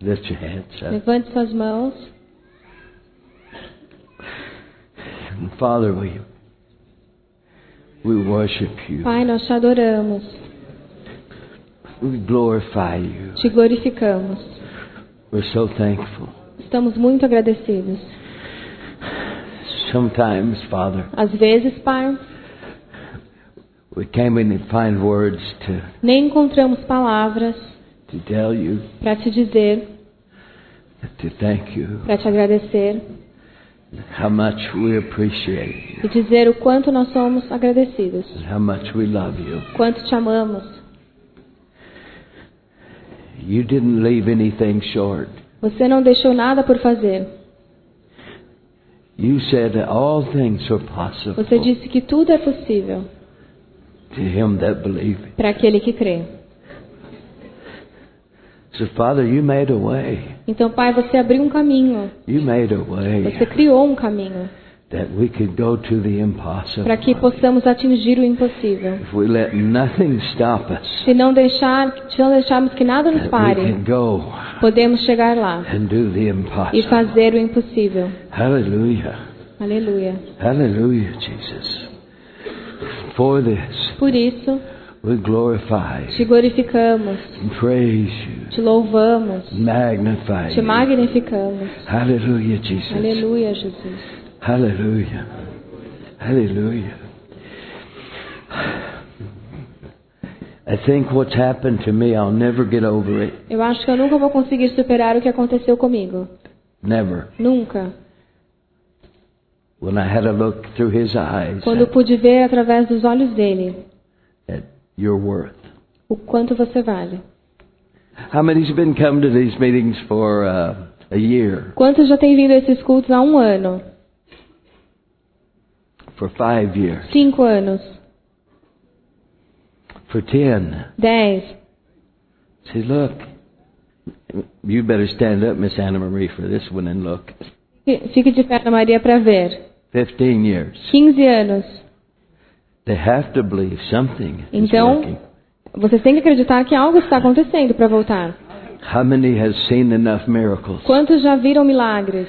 Lift your hands up. Levante suas mãos. Father, we we worship you. Pai, nós te adoramos, We glorify you. te glorificamos. We're so thankful. Estamos muito agradecidos. Sometimes, Father, Às vezes, Pai, we can't even find words to nem encontramos palavras to tell you, para te dizer, to thank you, para te agradecer how much we appreciate you, e dizer o quanto nós somos agradecidos, how much we love you. quanto te amamos. You didn't leave anything short. Você não deixou nada por fazer. You said that all things are possible Você disse que tudo é possível to him that believeth. para aquele que crê. So, Father, you made a way. Então, Pai, você abriu um caminho. You made a way Você criou um caminho that we could go to the impossible. para que possamos atingir o impossível. If we let nothing stop us, Se não deixar, se não deixarmos que nada nos that we pare, can go podemos chegar lá and do the e impossible. fazer o impossível. Hallelujah. Aleluia. Hallelujah, Jesus. For this, Por isso, we glorify te glorificamos, praise you, te louvamos, magnify te you. magnificamos. Hallelujah, Jesus. Aleluia, Jesus. Hallelujah. Hallelujah. I think what's happened to me, I'll never get over it. Eu acho que eu nunca vou conseguir superar o que aconteceu comigo. Never. Nunca. When I had to look through his eyes Quando pude ver através dos olhos dele at your worth. o quanto você vale. How many's been come to these meetings for uh, a year, Quantos já têm vindo a esses cultos há um ano? for five years, Cinco anos? for ten? Dez? See, look. You better stand up, Miss Anna Marie, for this one and look. Fique de pé, Ana Maria, para ver. Fifteen years. Quinze anos. They have to believe something is Então, working. vocês têm que acreditar que algo está acontecendo para voltar. How many has seen enough miracles Quantos já viram milagres?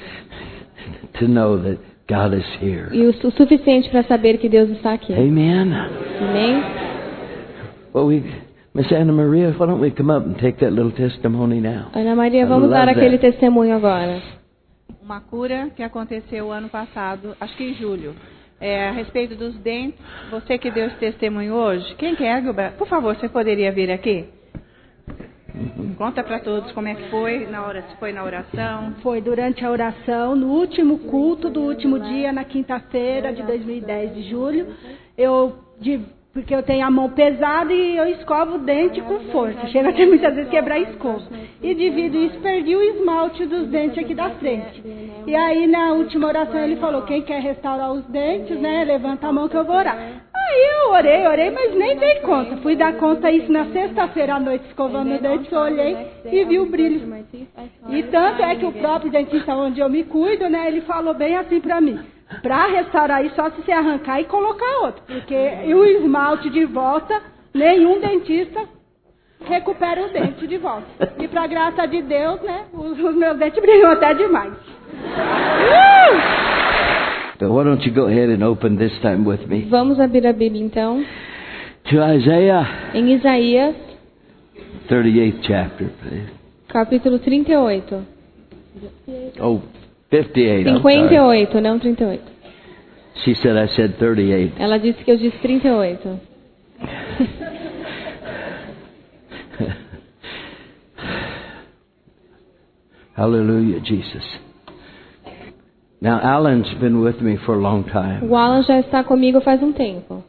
to know that God is here? E o su- suficiente para saber que Deus está aqui. Amen. Amém? Well, we, Miss Anna Maria, why don't we come up and take that little testimony now? Ana Maria, vamos dar aquele that. testemunho agora. Uma cura que aconteceu ano passado, acho que em julho. É, a respeito dos dentes, você que deu esse testemunho hoje, quem quer, Gilberto? Por favor, você poderia vir aqui? Conta para todos como é que foi, na hora, se foi na oração. Foi durante a oração, no último culto do último dia, na quinta-feira de 2010 de julho. Eu, de- porque eu tenho a mão pesada e eu escovo o dente com força. Chega até muitas vezes quebrar a escova. E devido a isso, perdi o esmalte dos dentes aqui da frente. E aí, na última oração, ele falou: quem quer restaurar os dentes, né? Levanta a mão que eu vou orar. Aí eu orei, orei, mas nem dei conta. Fui dar conta isso na sexta-feira à noite, escovando o dente, eu olhei e vi o brilho. E tanto é que o próprio dentista onde eu me cuido, né, ele falou bem assim pra mim. Pra restaurar isso, só se você arrancar e colocar outro. Porque o esmalte de volta, nenhum dentista recupera o dente de volta. E pra graça de Deus, né, os, os meus dentes brilham até demais. But why don't you go ahead and open this time with me Vamos abrir a Bíblia então. to Isaiah Em Isaías, 38th chapter, please. capítulo 38. Oh, 58. I'm sorry. 58, não 38. She said I said 38. Ela disse que eu disse 38. Hallelujah, Jesus. Now, Alan's been with me for a long time. O Alan já está comigo faz um tempo.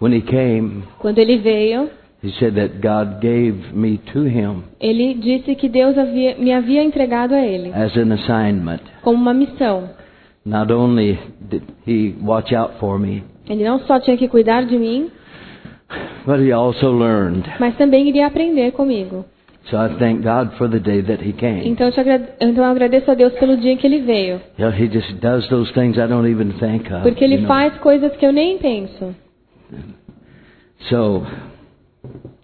When he came, Quando ele veio, he said that God gave me to him ele disse que Deus havia, me havia entregado a ele as an assignment. como uma missão. Not only did he watch out for me, Ele não só tinha que cuidar de mim, but he also learned. mas também iria aprender comigo. So I thank God for the day that he came. Então, eu então eu agradeço a Deus pelo dia que ele veio. You know, he just does those things I don't even think of. Porque ele faz coisas que eu nem penso. So,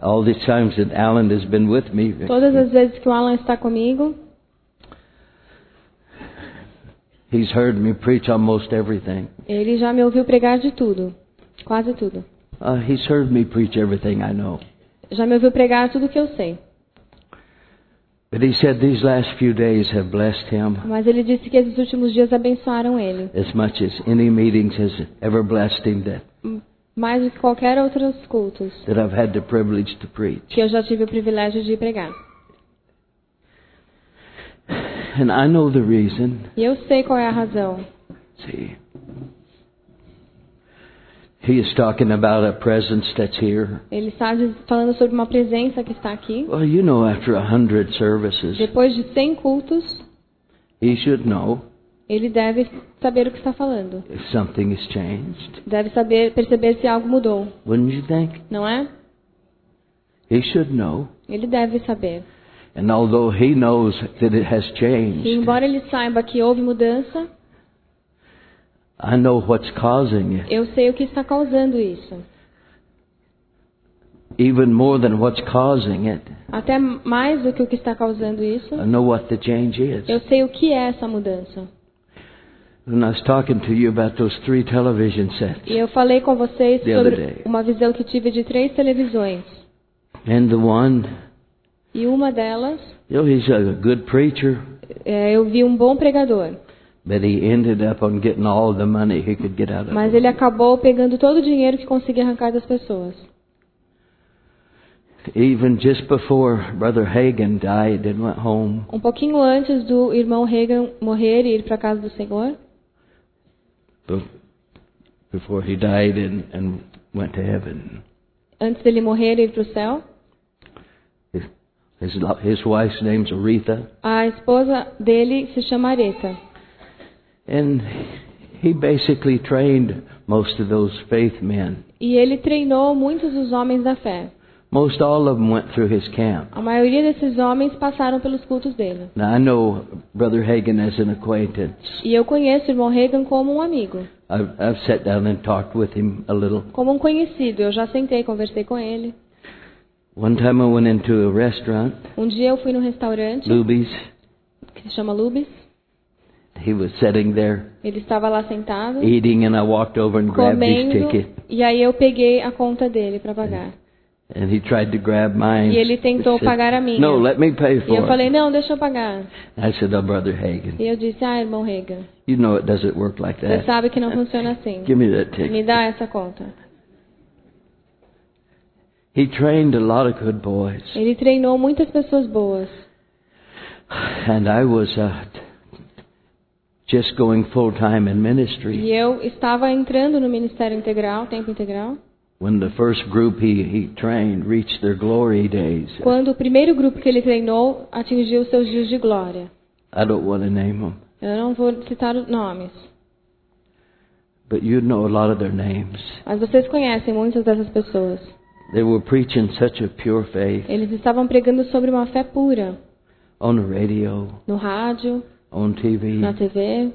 All the times that Alan has been with me. Todas as vezes que o Alan está comigo. He's heard me preach almost everything. Ele já me ouviu pregar de tudo, quase tudo. Uh, he's heard me preach everything I know. Já me ouviu pregar tudo que eu sei. But he said these last few days have blessed him Mas ele disse que esses últimos dias abençoaram ele. as much as any meetings has ever blessed him that, Mais do que qualquer outros cultos that I've had the privilege to preach. que eu já tive o privilégio de pregar. And I know the reason. E eu sei qual é a razão. See, he is talking about a presence that's here. Ele está falando sobre uma presença que está aqui. Well, you know, after a hundred services, Depois de 100 cultos, he should know ele deve saber o que está falando. if something has changed. Deve saber perceber se algo mudou, Wouldn't you think? não é? He should know. Ele deve saber. And although he knows that it has E changed, embora ele saiba que houve mudança, I know what's causing it. eu sei o que está causando isso. Even more than what's causing it, Até mais do que o que está causando isso, I know what the change is. eu sei o que é essa mudança. When I was talking to you about those three television sets, E eu falei com vocês sobre uma visão que tive de três televisões. and the one, E uma delas, you know, he's a good preacher, é, eu vi um bom pregador. But he ended up on getting all the money he could get out of Mas ele acabou pegando todo o dinheiro que conseguia arrancar das pessoas. Even just before Brother Hagan died and went home, Um pouquinho antes do irmão Reagan morrer e ir para a casa do Senhor, be- before he died and, and went to heaven, antes dele morrer e ir para o céu, his, his, lo- his wife's name's Aretha, a esposa dele se chama Areta. And he basically trained most of those faith men. E ele treinou muitos dos homens da fé. Most all of them went through his camp. A maioria desses homens passaram pelos cultos dele. Now I know Brother Hagan as an acquaintance. E eu conheço o irmão Reagan como um amigo, I've, I've sat down and talked with him a little. como um conhecido. Eu já sentei, conversei com ele. One time I went into a restaurant, Um dia eu fui num restaurante Luby's. que se chama Lubis. He was sitting there Ele estava lá sentado, eating, and I walked over and grabbed his comendo, ticket. e aí eu peguei a conta dele para pagar. And he tried to grab mine. E ele tentou said, pagar a minha. No, let me pay E for eu falei, não, deixa eu pagar. I said, Oh, Brother Hagan, E eu disse, ah, irmão Reagan, you know it doesn't work like você that. sabe que não funciona assim. Give me that Me ticket. dá essa conta. He trained a lot of good boys. Ele treinou muitas pessoas boas. And I was uh, just going full time in ministry. E eu estava entrando no Ministério Integral, Tempo Integral, When the first group he, he trained reached their glory days, quando o primeiro grupo que ele treinou atingiu seus dias de glória. I don't want to name them, Eu não vou citar os nomes, but you know a lot of their names. mas vocês conhecem muitas dessas pessoas. They were preaching such a pure faith Eles estavam pregando sobre uma fé pura, on the radio, no rádio, on TV. na TV.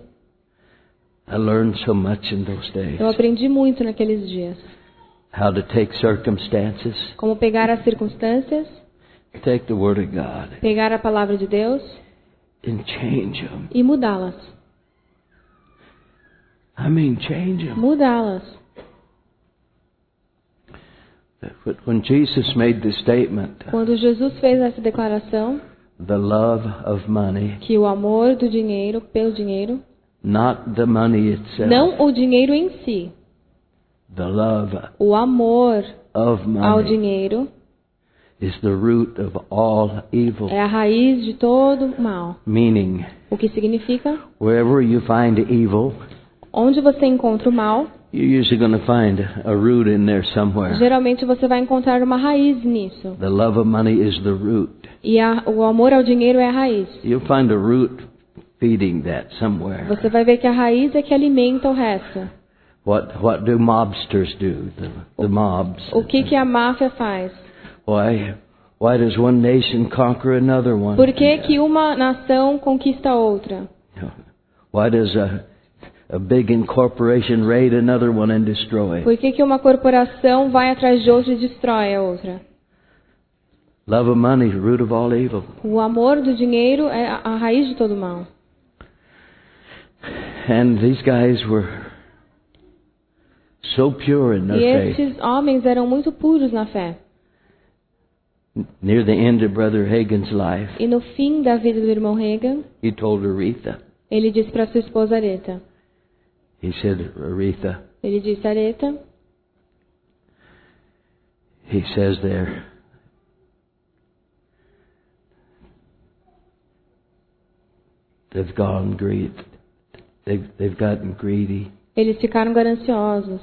I learned so much in those days. Eu aprendi muito naqueles dias. How to take circumstances, Como pegar as circunstâncias, take the Word of God, pegar a palavra de Deus and change them. e mudá-las. I mean, change them. Mudá-las. But when Jesus made the statement, Quando Jesus fez essa declaração, the love of money, que o amor do dinheiro pelo dinheiro, not the money itself, não o dinheiro em si, the love o amor of ao money dinheiro is the root of all evil. é a raiz de todo mal. Meaning, O que significa, wherever you find evil, onde você encontra o mal, you're usually going to find a root in there somewhere. geralmente você vai encontrar uma raiz nisso. The love of money is the root. E a, o amor ao dinheiro é a raiz. You'll find a root feeding that somewhere. Você vai ver que a raiz é que alimenta o resto. What what do mobsters do? The, the mobs. O que, que a máfia faz? Why why does one nation conquer another one? Por que, que uma nação conquista outra? Why does a Por que, que uma corporação vai atrás de outra e destrói a outra? Love of money root of all evil. O amor do dinheiro é a raiz de todo mal. And these guys were so pure in E their faith. esses homens eram muito puros na fé. Near the end of Brother Hagen's life, E no fim da vida do irmão Reagan, he told Aretha, ele disse para sua esposa Areta. He said, Aretha, Ele disse, Areta, he says there, they've gone greed. They've, they've gotten greedy. eles ficaram gananciosos.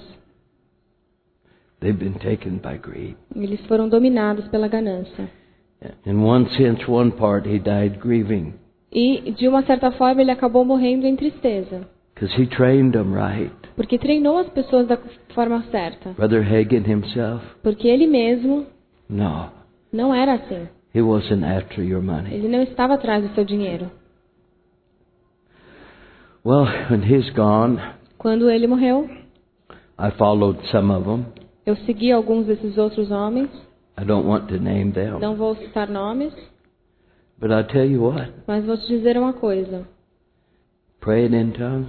They've been taken by greed. Eles foram dominados pela ganância. In one sense, one part, he died grieving E, de uma certa forma, ele acabou morrendo em tristeza. Because he trained them right. Porque treinou as pessoas da forma certa. Brother Hagen himself, Porque ele mesmo no, não era assim. he wasn't after your money. Ele não estava atrás do seu dinheiro. Well, when he's gone, Quando ele morreu, I followed some of them. eu segui alguns desses outros homens. I don't want to name them. Não vou citar nomes, But tell you what, mas vou te dizer uma coisa.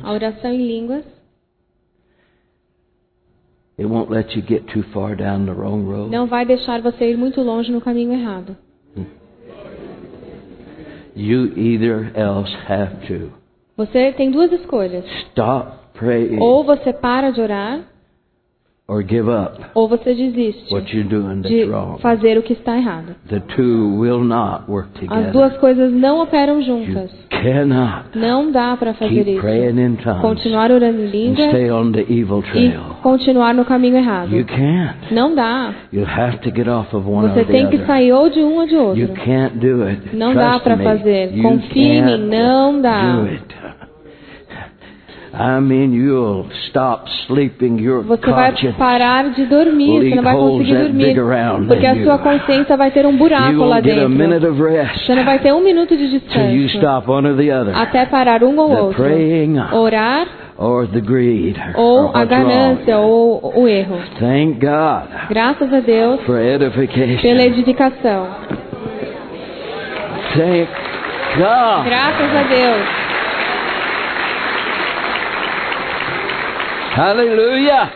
A oração em línguas it won't let you get too far down the wrong road. não vai deixar você ir muito longe no caminho errado. You either else have to Você tem duas escolhas. stop praying Ou você para de orar, or give up ou você desiste what you're doing de wrong. fazer o que está errado. The two will not work As together. duas coisas não operam You juntas. cannot Não dá para fazer keep isso. praying in tongues Continuar orando em línguas stay on the evil e trail. continuar no caminho errado. You can't. Não dá. You'll have to get off of one Você or the tem que sair ou de um ou de You outro. can't do it. Não dá Trust pra me. fazer. You Confie em mim, não dá. Do it. I mean, you'll stop sleeping. Your Você vai parar de dormir, você não vai conseguir dormir, porque a sua consciência vai ter um buraco lá dentro. Você não vai ter um minuto de descanso até parar um ou outro. Orar or the greed or ou a ganância ou o erro. Thank God Graças a Deus for edification. pela edificação. Thank God. Graças a Deus. Hallelujah.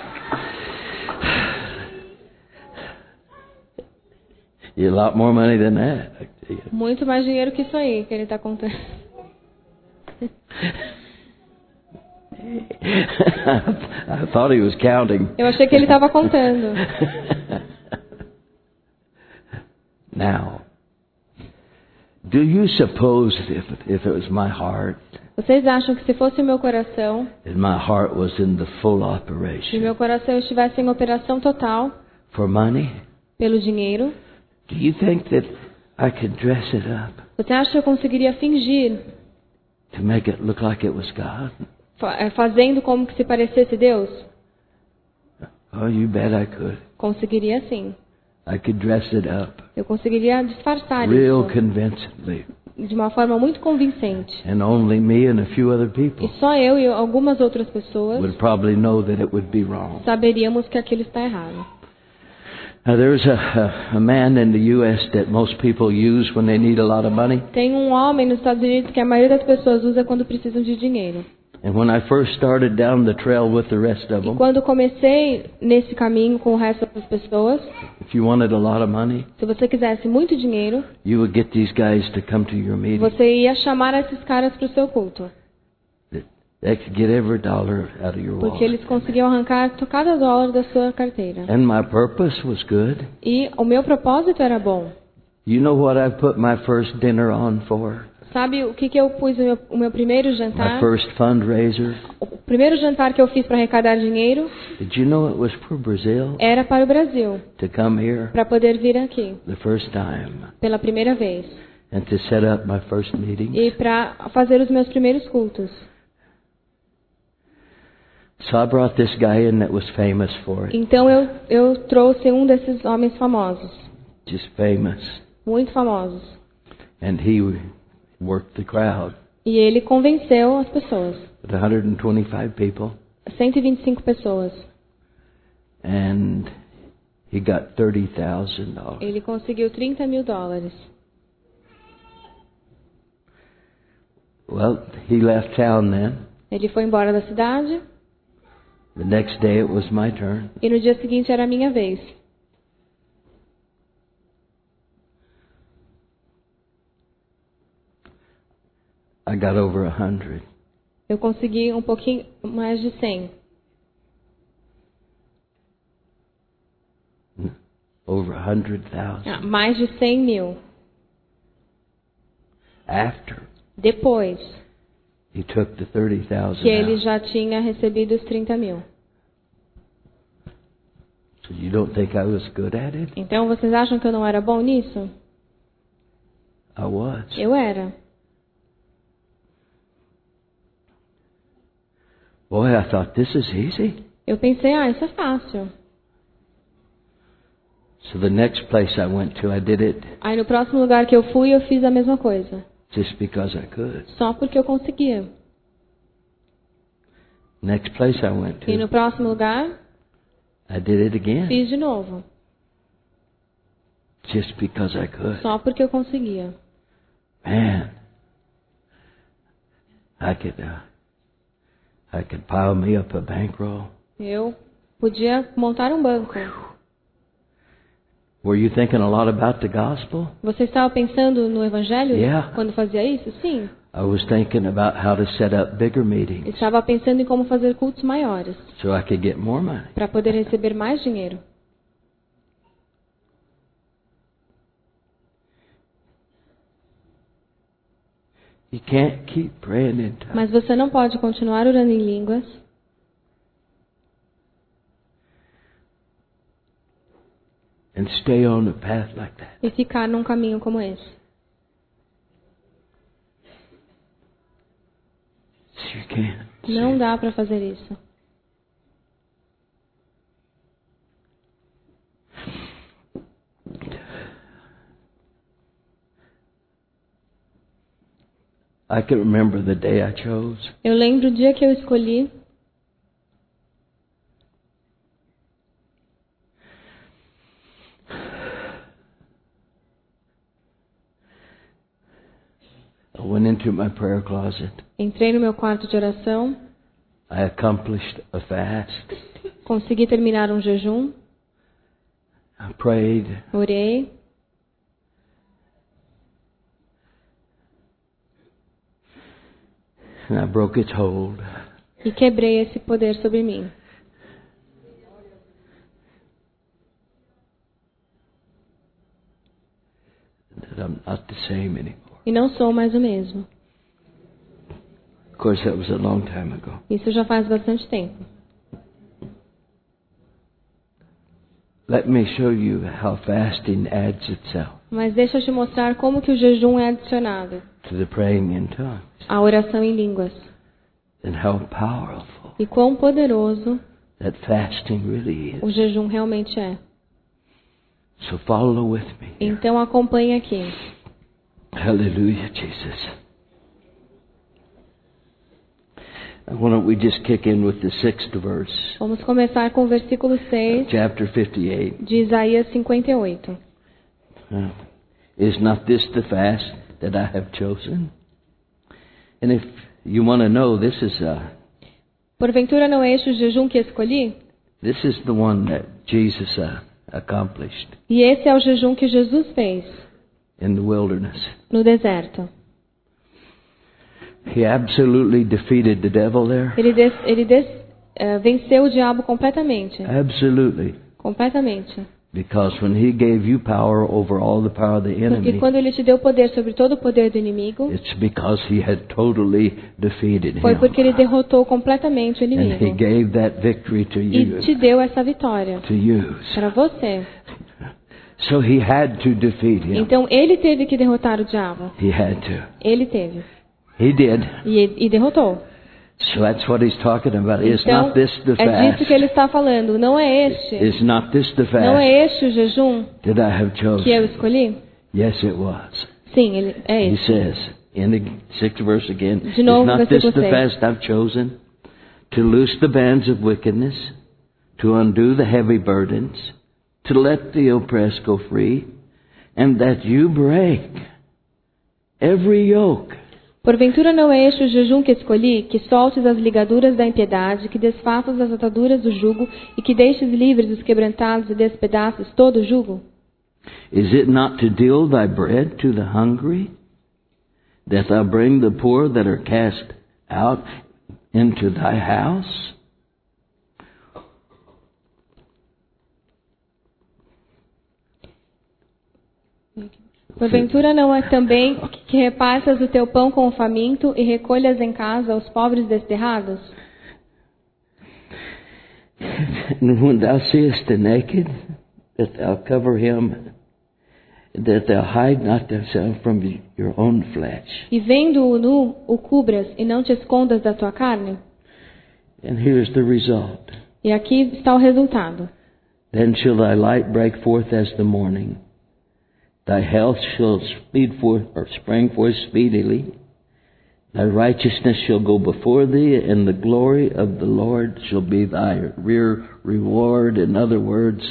You a lot more money than that. Muito mais dinheiro que isso aí que ele está contando. I thought he was counting. Eu achei que ele estava contando. now, do you suppose if, if it was my heart, Vocês acham que se fosse o meu coração, and my heart was in the full se operation meu coração estivesse em operação total for money, pelo dinheiro, do you think that I could dress it up você acha que eu conseguiria fingir, to make it look like it was God? fa- eh, fazendo como que se parecesse Deus? Oh, you bet I could. Conseguiria sim. I could dress it up Eu conseguiria disfarçar real isso convincingly. De uma forma muito convincente. And only me and a few other E só eu e algumas outras pessoas would probably know that it would be wrong. saberíamos que aquilo está errado. Tem um homem nos Estados Unidos que a maioria das pessoas usa quando precisam de dinheiro. And when I first started down the trail with the rest of E them, quando comecei nesse caminho com o resto das pessoas, if you wanted a lot of money, se você quisesse muito dinheiro, you would get these guys to come to your meeting. você ia chamar esses caras para o seu culto. They could get every dollar out of your wallet. Porque eles conseguiam arrancar cada dólar da sua carteira. And my purpose was good. E o meu propósito era bom. You know what I put my first dinner on for? Sabe o que, que eu pus o meu, o meu primeiro My jantar? first fundraiser? O primeiro jantar que eu fiz para arrecadar dinheiro Did you know it was for Brazil era para o Brasil, to come here para poder vir aqui the first time pela primeira vez and to set up my first e para fazer os meus primeiros cultos. So I brought this guy in that was famous for it. Então eu, eu trouxe um desses homens famosos, Just famous. muito famosos, And he worked the crowd. e ele convenceu as pessoas, With 125 people. 125 pessoas. And he got $30,000. Ele conseguiu 30 mil dólares. Well, he left town then. Ele foi embora da cidade The next day it was my turn. e no dia seguinte era a minha vez. I got over a hundred. Eu consegui um pouquinho mais de 100. Over a hundred thousand. Ah, mais de 100 mil. After Depois he took the thirty thousand que ele já tinha recebido os 30 mil. So you don't think I was good at it? Então vocês acham que eu não era bom nisso? I was. Eu era. Boy, I thought this is easy. Eu pensei, ah, isso é fácil. So the next place I went to, I did it Aí no próximo lugar que eu fui, eu fiz a mesma coisa. just because I could. Só porque eu conseguia. Next place I went E no to, próximo lugar, I did it again fiz de novo. just because I could. Só porque eu conseguia. Man, I could, uh, I could pile me up a bankroll. Eu podia montar um banco. Were you thinking a lot about the gospel? Você estava pensando no evangelho Yeah. quando fazia isso? Sim. I was thinking about how to set up bigger meetings Estava pensando em como fazer cultos maiores so I could get more money. para poder receber mais dinheiro. You can't keep praying in tongues. Mas você não pode continuar orando em línguas and stay on a path like that. e ficar num caminho como esse. Não dá para fazer isso. I can remember the day I chose. Eu lembro o dia que eu escolhi I went into my prayer closet. Entrei no meu quarto de oração, I accomplished a fast. consegui terminar um jejum, I prayed. orei, And I broke its hold. e quebrei esse poder sobre mim. That I'm not the same anymore. E não sou mais o mesmo. Of course, that was a long time ago. Isso já faz bastante tempo. Let me show you how fasting adds itself Mas deixa eu te mostrar como que o jejum é adicionado to the praying in tongues à oração em línguas. and how powerful E quão poderoso that fasting really is. o jejum realmente é. So follow with me. Então acompanhe aqui. Hallelujah, Jesus. And Why don't we just kick in with the sixth verse, Vamos começar com o versículo 6 chapter 58. de Isaías 58. Uh, Is not this the fast that I have chosen? And if you want to know, this is uh, Porventura não é este o jejum que escolhi? this is the one that Jesus uh, accomplished E esse é o jejum que Jesus fez in the wilderness. no deserto. He absolutely defeated the devil there. Ele, des, ele des, eh, venceu o diabo completamente. Absolutely. Completamente. Because when he gave you power over all the power of the Porque enemy, quando ele te deu poder sobre todo o poder do inimigo, it's because he had totally defeated foi porque ele derrotou completamente o And he inimigo. gave that victory to E you te deu essa vitória para você. So he had to defeat him. Então ele teve que derrotar o diabo. He had to. Ele teve. He did. E, e derrotou. So that's what he's talking about. Is Então, not this the é disso fast? que ele está falando. Não é este. Is not this the Não fast é este o jejum that I have que eu chosen? escolhi? Yes, it was. Sim, ele, é He says in the sixth verse again, De novo, Is not this versículo the fast I've chosen? To loose the bands of wickedness, to undo the heavy burdens, to let the oppressed go free, and that you break every yoke. Porventura não é este o jejum que escolhi, que soltes as ligaduras da impiedade, que desfaças as ataduras do jugo, e que deixes livres os quebrantados e despedaçes todo o jugo? Is it not to deal thy bread to the hungry, that thou bring the poor that are cast out into thy house? Porventura não é também que repartas o teu pão com o faminto e recolhas em casa os pobres desterrados? When thou seest the naked, that thou cover him, that thou hide not thyself from your own flesh. E vendo-o nu, o cubras e não te escondas da tua carne? And the result. E aqui está o resultado. Then shall thy light break forth as the morning. Thy health shall speed forth or spring forth speedily. Thy righteousness shall go before thee, and the glory of the Lord shall be thy rear reward. In other words,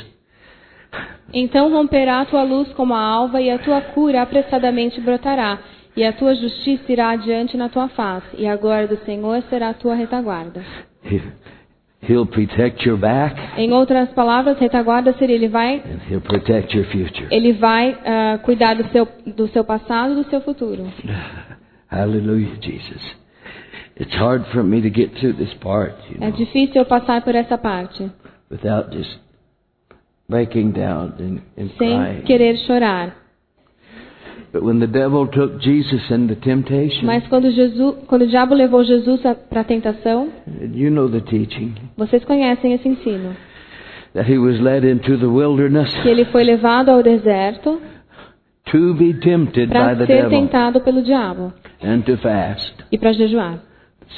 Então romperá a tua luz como a alva, e a tua cura apressadamente brotará, e a tua justiça irá adiante na tua face, e a glória do Senhor será a tua retaguarda. He- He'll protect your back, Em outras palavras, retaguarda seria ele vai, and He'll protect your future. ele vai ah, cuidar do seu, do seu passado do seu futuro. Hallelujah, Jesus. It's hard for me to get through this part, you É know, difícil eu passar por essa parte without just breaking down and, and sem crying. querer chorar. But when the devil took Jesus into temptation, Mas quando, Jesus, quando o diabo levou Jesus para a tentação, you know the teaching, vocês conhecem esse ensino. that he was led into the wilderness Que ele foi levado ao deserto to be tempted by para the ser devil tentado pelo diabo and to fast. e para jejuar.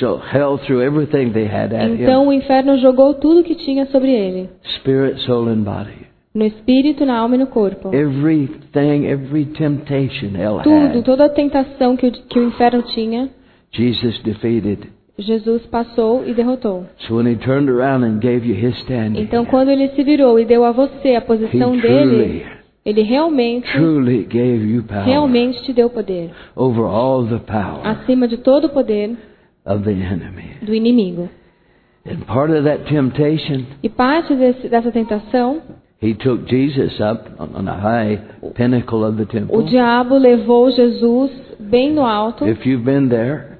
So hell threw everything they had at Então him, o inferno jogou tudo que tinha sobre ele, spirit, soul, and body. No espírito, na alma e no corpo. Everything, every temptation hell Tudo, had, toda a tentação que o, que o inferno tinha, Jesus defeated. Jesus passou e derrotou. So when he turned around and gave you his standing, Então quando ele se virou e deu a você a he posição truly, dele, ele realmente, truly gave you power realmente te deu poder, over all the power acima de todo o poder of the enemy. do inimigo. And part of that temptation, E parte desse, dessa tentação, he took Jesus up on a high pinnacle of the o diabo levou Jesus bem no alto, If you've been there,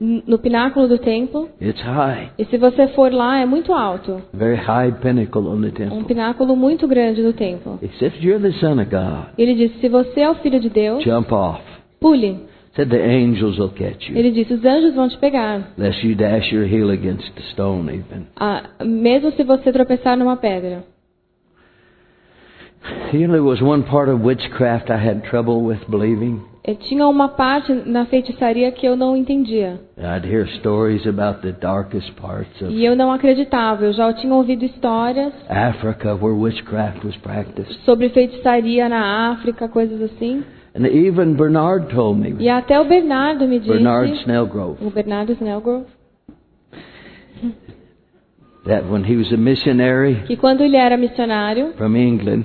no pináculo do templo. it's high, E se você for lá, é muito alto. very high pinnacle on the Um temple. pináculo muito grande do templo. You're the son of God, Ele disse: Se você é o filho de Deus, jump off. pule. Said the angels will catch you, Ele disse: Os anjos vão te pegar. lest you dash your heel against a stone even. Ah, mesmo se você tropeçar numa pedra. You know, there was one part of witchcraft I had trouble with believing. Eh, Tinha uma parte na feitiçaria que eu não entendia. I'd hear stories about the darkest parts of E eu não acreditava. Eu já tinha ouvido histórias Africa where witchcraft was practiced. sobre feitiçaria na África, coisas assim. And even Bernard told me, E até o Bernardo me disse. Bernard Snellgrove, O Bernardo Snellgrove. that when he was a missionary Que quando ele era missionário from England,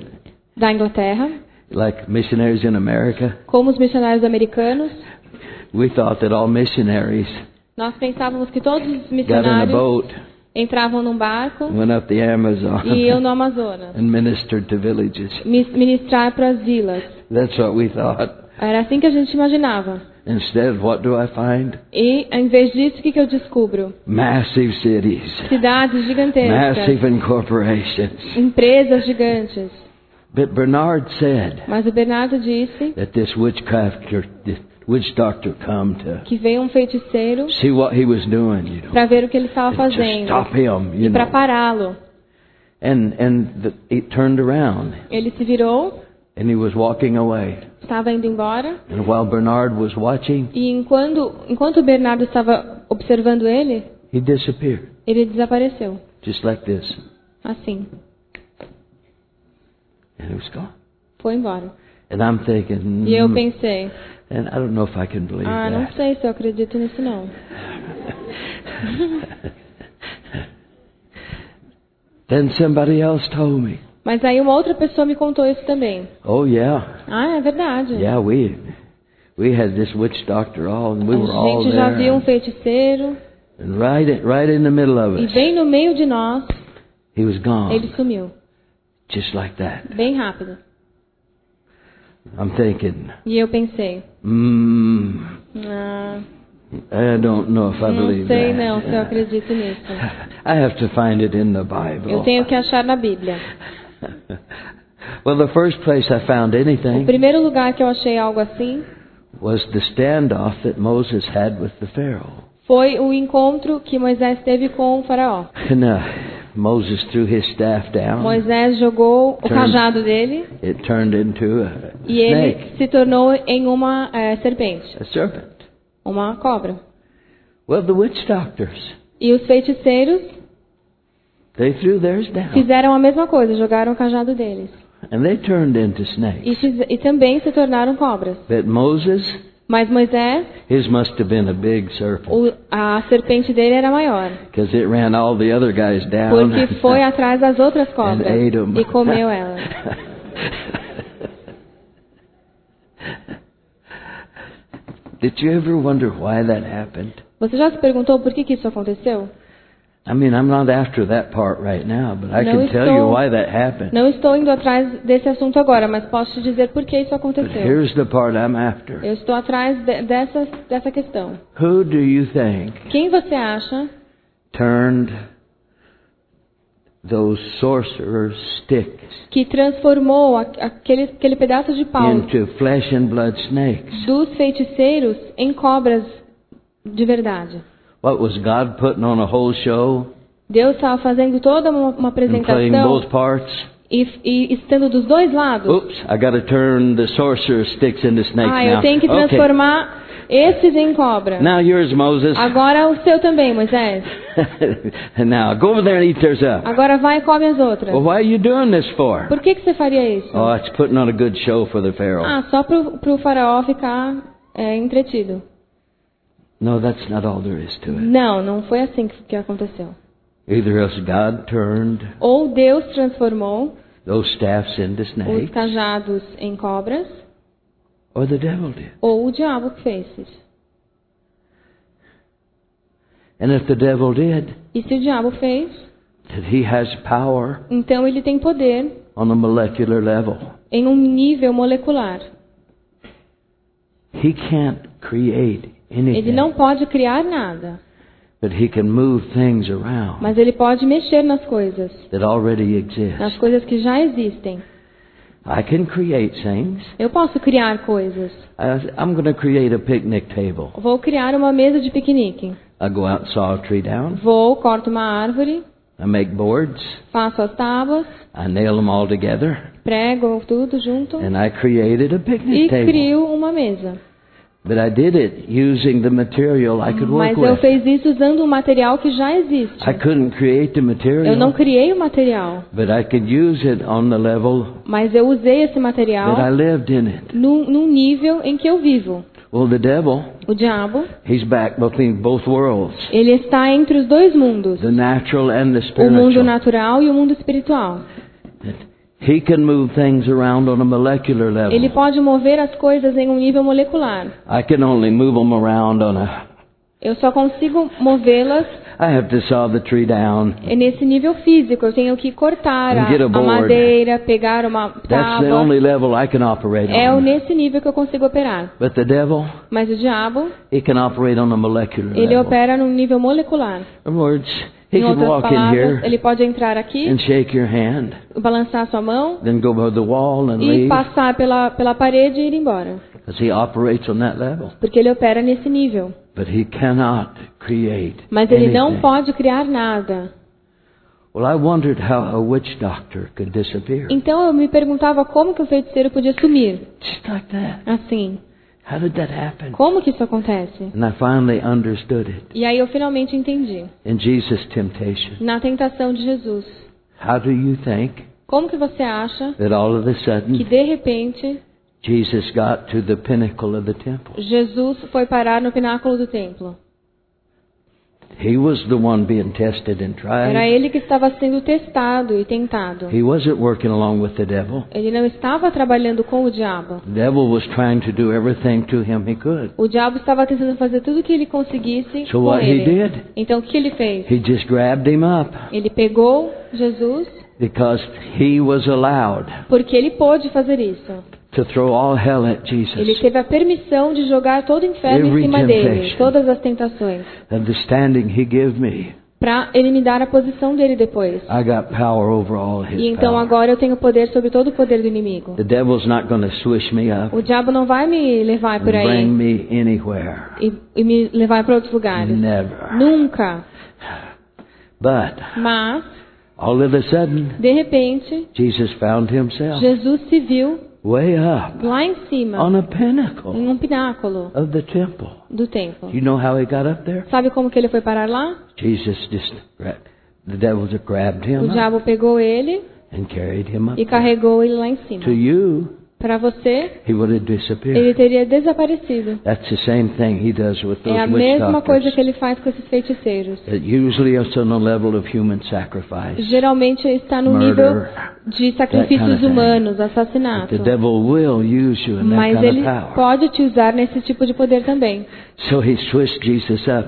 da Inglaterra, like missionaries in America, como os missionários americanos, we thought that all missionaries nós pensávamos que todos os got in a missionários boat, entravam num barco went up the Amazon, e iam no Amazonas and ministered to villages. mis- ministrar para as vilas. That's what we thought. Era assim que a gente imaginava. Instead, what do I find? E, em vez disso, o que, que eu descubro? Massive cities, Cidades gigantescas, massive incorporations. empresas gigantes. But Bernard said Mas o Bernardo disse that this witchcraft, this witch doctor, come to que veio um feiticeiro see what he was doing, you know, para ver o que ele estava fazendo stop him, you e para pará-lo. And and the, he turned around Ele se virou, and he was walking away. estava indo embora And while Bernard was watching, e enquanto, enquanto o Bernardo estava observando ele, he disappeared, ele desapareceu. just like this, Assim, and he was gone. foi embora. And I'm thinking, E eu "Hmm, pensei, and I don't know if I can believe ah, não that. sei se eu acredito nisso não. Then somebody else told me Mas aí uma outra pessoa me contou isso também. Oh yeah, Ah, é verdade. yeah. We we had this witch doctor all, and we were A all gente já there, viu um feiticeiro and right in, right in the middle of e us, bem no meio de nós, he was gone, ele sumiu. Just like that. Bem rápido. I'm thinking, E eu pensei, hmm, ah, I don't know if I não believe sei that. não se eu acredito nisso. I have to find it in the Bible. Eu tenho que achar na Bíblia. well, the first place I found O anything primeiro lugar que eu achei algo assim was the standoff that Moses had with the Pharaoh. foi o encontro que Moisés teve com o faraó. Uh, Moses threw his staff down. Moisés jogou o cajado dele It turned into a e ele snake, se tornou em uma eh, serpente, a serpent. uma cobra. Well, the witch doctors, E os feiticeiros they threw theirs down. fizeram a mesma coisa, jogaram o cajado deles. And they turned into E, snakes. fiz- e também se tornaram cobras. But Moses, Mas Moisés, his must have been a big serpent. o- a serpente dele era maior, Because it ran all the other guys down. porque foi atrás das outras cobras e comeu elas. Did you ever wonder why that happened? Você já se perguntou por que, que isso aconteceu? I mean, I'm not after that part right now, but I can it's tell you why that happened. Não estou indo atrás desse assunto agora, mas posso te dizer por que isso But aconteceu. here's the part I'm after. Eu estou atrás de- dessa, dessa questão. Who do you think Quem você acha turned those sorcerers' sticks que transformou aquele, aquele pedaço de pau into flesh and blood snakes? dos feiticeiros em cobras de verdade? What was God putting on a whole show Deus estava fazendo toda uma, uma apresentação both parts? e, e estando dos dois lados. Oops, I got to turn the sorcerer's sticks into snakes Ah, now. eu tenho que Okay. transformar esses em cobra. Now yours, Moses. Agora o seu também, Moisés. now go over there and eat theirs up. Agora vai e come as outras. Well, why are you doing this for? Por que, que você faria isso? Oh, it's putting on a good show for the Pharaoh. Ah, só pro, pro faraó ficar é, entretido. No, that's not all there is to it. Não, não foi assim que, que aconteceu. Either else God turned Ou Deus transformou those staffs into os snakes, cajados em cobras, or the devil did. ou o diabo que fez isso. And if the devil did, E se o diabo fez, that he has power então ele tem poder on a molecular level. em um nível molecular. He can't create Ele anything, não pode criar nada, but he can move things around mas ele pode mexer nas coisas, that already nas exist. coisas que já existem. I can create things. Eu posso criar coisas. I, I'm going to create a picnic table. Vou criar uma mesa de piquenique. I go out and saw a tree down. Vou, corto uma árvore, I make boards. faço as tábuas, I nail them all together, prego tudo junto and I created a e picnic table. crio uma mesa. Mas eu fiz isso usando um material que já existe. I couldn't create the Eu não criei o material, but I could use it on the level mas eu usei esse that I material lived in it. num, num nível em que eu vivo. Well, the devil, O diabo, he's back between both worlds, ele está entre os dois mundos, the natural and the o mundo spiritual. natural e o mundo espiritual. He can move things around on a molecular Ele level. pode mover as coisas em um nível molecular. I can only move them around on a. Eu só consigo movê-las I have to saw the tree down. nesse nível físico. Eu tenho que cortar a, a madeira, pegar uma That's the tábua. only level I can operate É on. nesse nível que eu consigo operar. But the devil, Mas o diabo, he can operate on a molecular ele level. opera num nível molecular. In words, he Em outras palavras, ele pode entrar aqui, and shake your hand, balançar sua mão then go by the wall and e leave, passar pela, pela parede e ir embora. because he operates on that level. Porque ele opera nesse nível. But he cannot create Mas ele não anything. pode criar nada. Well, I wondered how a witch doctor could disappear. Então eu me perguntava como que o feiticeiro podia sumir. Just like that. Assim. How did that happen? Como que isso acontece? And I finally understood it E aí eu finalmente entendi. in Jesus' temptation. Na tentação de Jesus. How do you think Como que você acha that all of a que sudden de repente Jesus got to the pinnacle of the temple? Jesus foi parar no pináculo do templo? He was the one being tested and Era tried. ele que estava sendo testado e tentado. He wasn't working along with the devil. Ele não estava trabalhando com o diabo. The devil was trying to do everything to him he could. O diabo estava tentando fazer tudo o que ele conseguisse So com what he ele. did? Então o que ele fez? He just grabbed him up Ele pegou Jesus because he was allowed porque ele pôde fazer isso. To throw all hell at Ele Jesus. teve a permissão de jogar todo o inferno em Every cima dele, todas as tentações, And the standing he gave me, para ele me dar a posição dele depois. I got power over all his E então power. agora eu tenho poder sobre todo o poder do inimigo. The devil's not going to swish me up O diabo não vai me levar por bring aí me anywhere. e, e me levar para outros lugares. Never. Nunca. But Mas, all of a sudden, de repente, Jesus found himself Jesus se viu way up lá em cima, on a pinnacle em um pináculo of the temple. do templo. You know how he got up there? Sabe como que ele foi parar lá? Jesus just the devil just grabbed O him up diabo pegou ele and carried him up. e carregou ele lá em To you, Para você, he would have ele teria desaparecido. That's the same thing he does with those É a mesma coisa que ele faz com esses feiticeiros. It usually is on the level of human sacrifice. Geralmente está no nível de sacrifícios humanos, assassinato. The devil will use you in that Mas ele of power. pode te usar nesse tipo de poder também.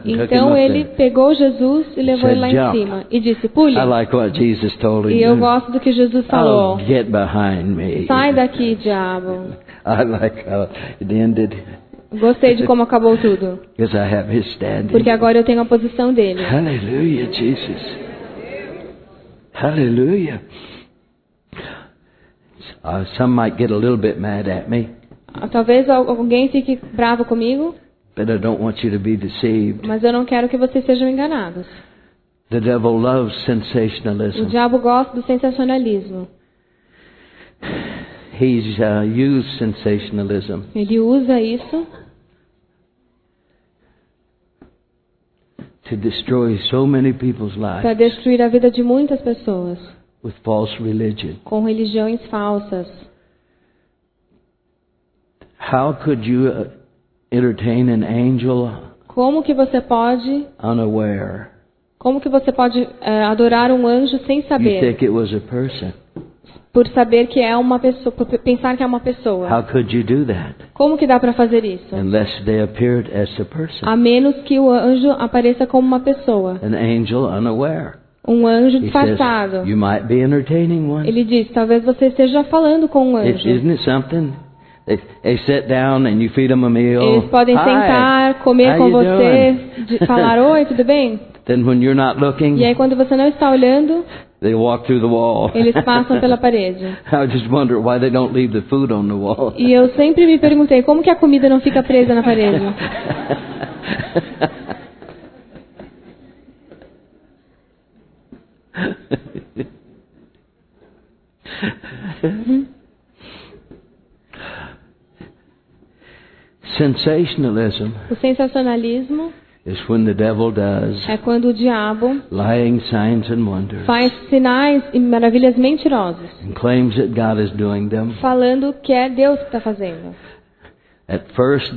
Então up ele pegou Jesus e levou ele lá em cima e disse: Pule. I like what Jesus told him. E eu gosto do que Jesus falou. Get behind me. Sai daqui, diabo. I like how it ended Gostei de como acabou tudo. because I have his standing. Porque agora eu tenho a posição dele. Hallelujah, Jesus. Hallelujah. Uh, some might get a little bit mad at me, Talvez al- alguém fique bravo comigo, but I don't want you to be deceived. mas eu não quero que vocês sejam enganados. The devil loves O sensationalism. diabo gosta do sensacionalismo. He's uh, used sensationalism Ele usa isso to destroy so many people's para lives destruir a vida de muitas pessoas with false religion. com religiões falsas. How could you uh, entertain an angel Como que você pode, unaware? como que você pode eh, adorar um anjo sem You saber, think it was a person. Por saber que é uma pessoa, por pensar que é uma pessoa? How could you do that Como que dá para fazer isso? unless they appeared as a person? A menos que o anjo apareça como uma pessoa, An angel unaware. um anjo He says, disfarçado. you might be entertaining one. Ele diz: talvez você esteja falando com um anjo. isn't it something? They, they sit down and you feed them a meal. Eles podem sentar, comer com você, doing? falar oi, tudo bem? Then when you're not looking, E aí quando você não está olhando, they walk through the wall. eles passam pela parede. I just wonder why they don't leave the food on the wall. E eu sempre me perguntei como que a comida não fica presa na parede. Sensationalism O sensacionalismo is when the devil does é quando o diabo lying signs and wonders faz sinais e maravilhas mentirosas, and claims that God is doing them. falando que é Deus que está fazendo. At first,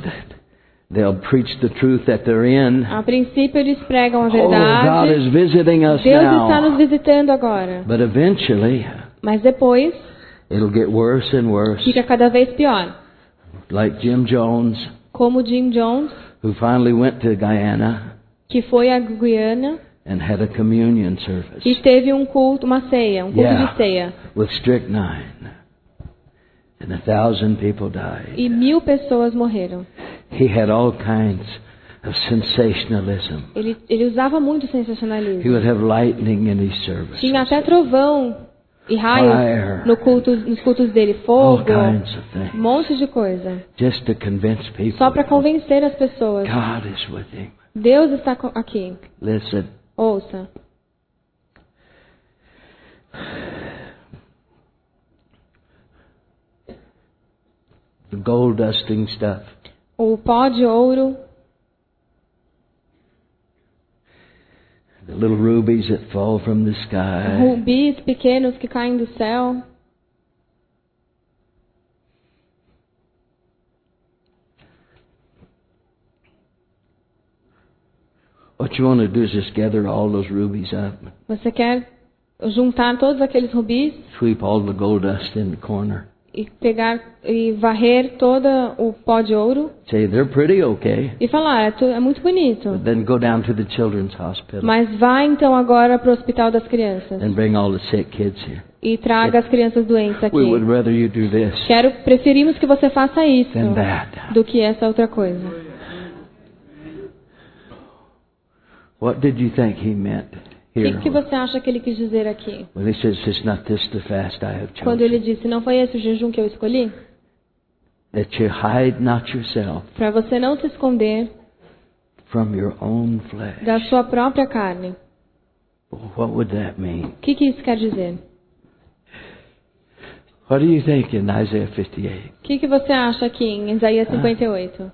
they'll preach the truth that they're in. A princípio eles pregam a Oh, God verdade. is visiting us Deus está nos now. visitando agora. But eventually, Mas depois it'll get worse and worse. fica cada vez pior. Like Jim Jones, Como Jim Jones, who finally went to Guyana que foi a Guiana and had a communion service e teve um culto, uma ceia, um culto Yeah. de ceia. with strychnine. And a thousand people died. E mil pessoas morreram. He had all kinds of sensationalism. Ele, ele usava muito He sensacionalismo. would have lightning in his service. Tinha até trovão e raios Fire. no culto, nos cultos dele, fogo, um monte de coisa. Just to convince people. Só para convencer as pessoas. God is with him. Deus está aqui. Listen, Ouça. the gold dusting stuff. O pó de ouro, The little rubies that fall from the sky. rubis pequenos que caem do céu. What you want to do is just gather all those rubies up, Você quer juntar todos aqueles rubis sweep all the gold dust in the corner. E pegar e varrer todo o pó de ouro Say they're pretty okay, e falar, é, é muito bonito. but then go down to the children's hospital Mas vá então agora para o hospital das crianças and bring all the sick kids here. e traga as crianças doentes aqui. We would rather you do this Quero, preferimos que você faça isso than that. do que essa outra coisa. What did you think he meant O que, que você acha que ele quis dizer aqui? When he says, "It's not this the fast I have Quando ele chosen, disse, não foi esse o jejum que eu escolhi? that you hide not yourself Para você não se esconder from your own flesh." da sua própria carne. What would that mean? O que, que isso quer dizer? What do you think in Isaiah 58? O que, que você acha aqui em Isaías 58?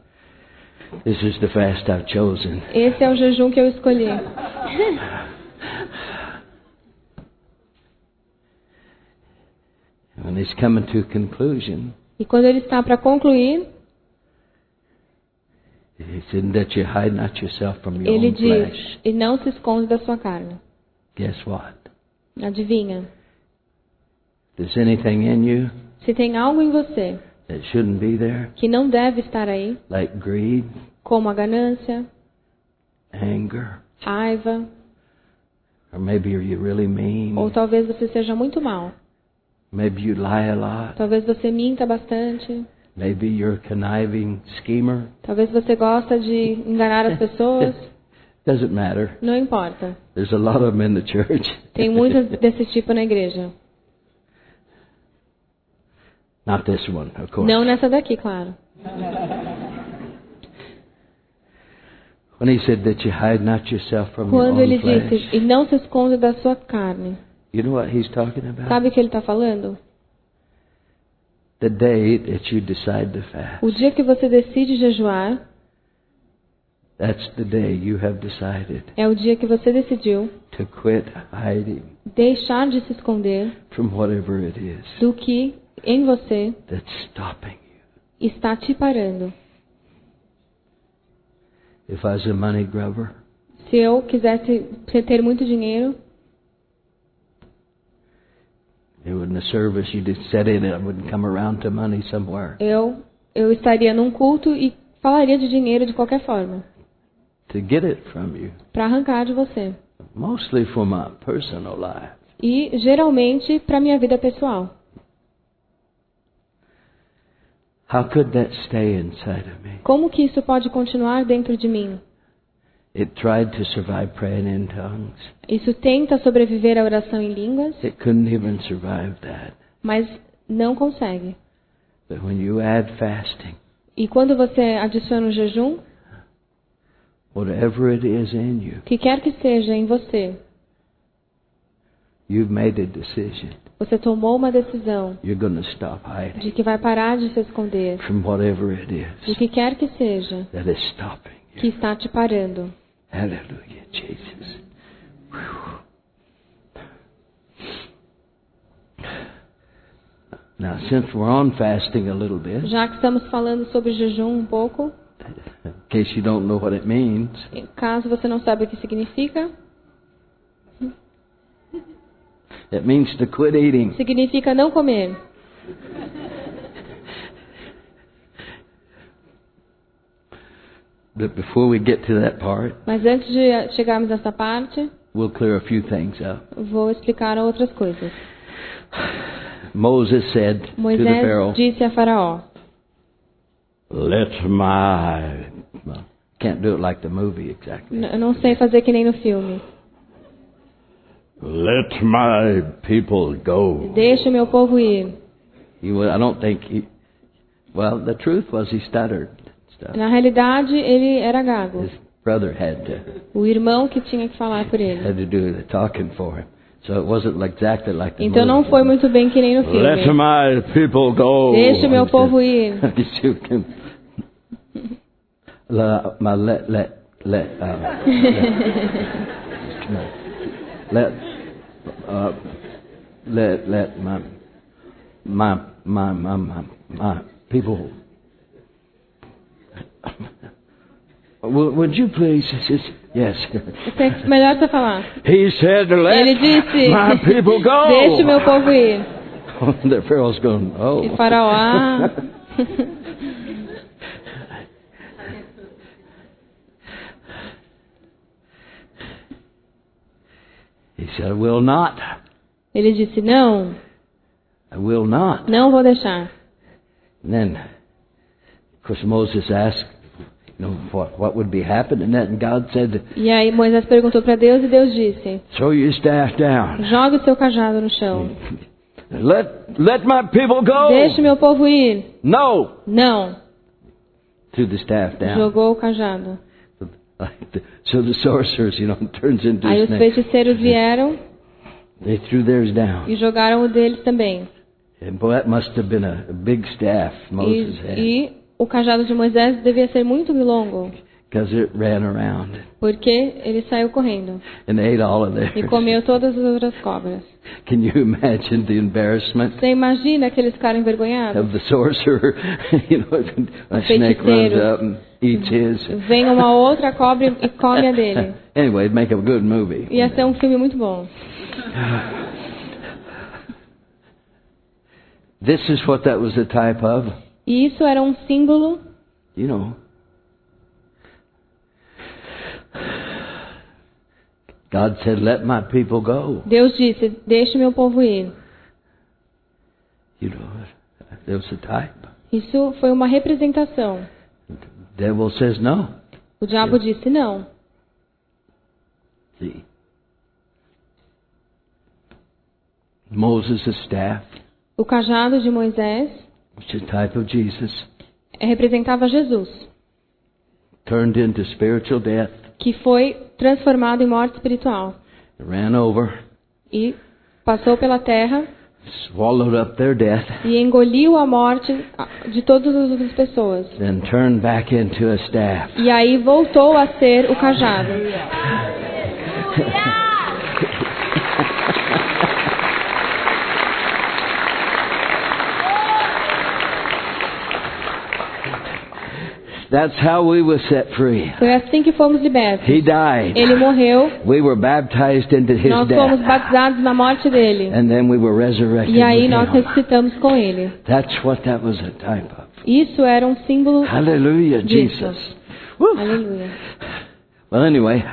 This is the fast I've chosen. Esse é o jejum que eu escolhi. When he's coming to a conclusion, E quando ele está para concluir, he said that you hide not yourself from your ele own flesh. diz: E não se esconde da sua carne. Guess what? Adivinha? There's anything in you Se tem algo em você that shouldn't be there, que não deve estar aí, like greed, como a ganância, anger, raiva, really mean, ou talvez você seja muito mal, maybe you lie a lot, talvez você minta bastante, maybe you're a conniving schemer. talvez você gosta de enganar as pessoas, Doesn't matter. não importa. There's a lot of them in the church. Tem muitas desse tipo na igreja. Not this one, of course. Não nessa daqui, claro. When he said that you hide not yourself from your Quando ele disse, e não se esconde da sua carne. you know what he's talking about? Sabe o que ele está falando? The day that you decide to fast. O dia que você decide jejuar That's the day you have decided é o dia que você decidiu to quit hiding deixar de se esconder from whatever it is do que em você that's stopping you. está te parando. If I was a money grubber, Se eu quisesse ter muito dinheiro, eu eu estaria num culto e falaria de dinheiro de qualquer forma, To get it from you. para arrancar de você. Mostly for my personal life. E geralmente para minha vida pessoal. How could that stay inside of me? Como que isso pode continuar dentro de mim? It tried to survive praying in tongues. Isso tenta sobreviver à oração em línguas, It couldn't even survive that. mas não consegue. But when you add fasting, E quando você adiciona o jejum, whatever it is in you, que quer que seja em você, you've made a decision. Você tomou uma decisão You're going to stop hiding de que vai parar de se esconder do que quer que seja que está te parando. Hallelujah, Jesus. Now, since we're on fasting a little bit, Já que estamos falando sobre jejum um pouco, in case you don't know what it means, caso você não sabe o que significa, it means to quit eating. significa não comer. But before we get to that part, Mas antes de chegarmos nessa parte, we'll clear a few things up. vou explicar outras coisas. Moses said to the Moisés Pharaoh, disse a Faraó: Let my. Well, can't do it like the movie exactly. Não sei fazer que nem no filme. Let my people go. Deixa meu povo ir. He was, I don't think he. Well, the truth was he stuttered. Stuff. Na realidade, ele era gago. His brother had to O irmão que tinha que falar por ele. had to do the talking for him. So it wasn't exactly like the Então não foi muito bem que nem no Let my people go. Deixa meu povo ir. you. La, my let let let uh, let let uh, let let my my my my my, my people. Would you please? Yes. É melhor você falar. He said, "Let Ele disse: my people go." Deixe meu povo ir. the Pharaoh's going, "Oh." E Faraó, ah. said, "I will not. Ele disse: Não, I will not." não vou deixar. And then, of course, Moses asked, you know, what, what would be happening. And God said, E aí Moisés perguntou para Deus e Deus disse: throw your staff down. Jogue o seu cajado no chão. Let, let my people go. Deixe meu povo ir. No. Não. Threw the staff down. Jogou o cajado. So the sorcerers, you know, turns into Aí os feiticeiros vieram They threw theirs down. e jogaram o deles também. And boy, that must have been a, a big staff Moses E, had. e o cajado de Moisés devia ser muito longo, it ran around porque ele saiu correndo and ate all of theirs. e comeu todas as outras cobras. Can you imagine the embarrassment Você imagina aqueles caras envergonhados? of the sorcerer? you know, a snake runs up and eats his. Vem uma outra cobra e come a dele. Anyway, make a good movie. Ia ser um filme muito bom. This is what that was a type of. E isso era um símbolo, You know. God said, "Let my people go." Deus disse: Deixe meu povo ir. You know, there was a type. Isso foi uma representação. The devil says no. O diabo disse não. See. Moses' staff, O cajado de Moisés which is a type of Jesus, representava Jesus, turned into spiritual death, que foi transformado em morte espiritual ran over, e passou pela terra swallowed up their death, e engoliu a morte de todas as outras pessoas. then turned back into a staff. E aí voltou a ser o cajado. That's how we were set free. Foi assim que fomos libertos. He died. Ele morreu, We were baptized into his nós fomos death. batizados na morte dele. And then we were resurrected E aí nós ressuscitamos com ele. That's what that was a type of. Isso era um símbolo. Hallelujah, Disso. Jesus. Aleluia. Well, anyway,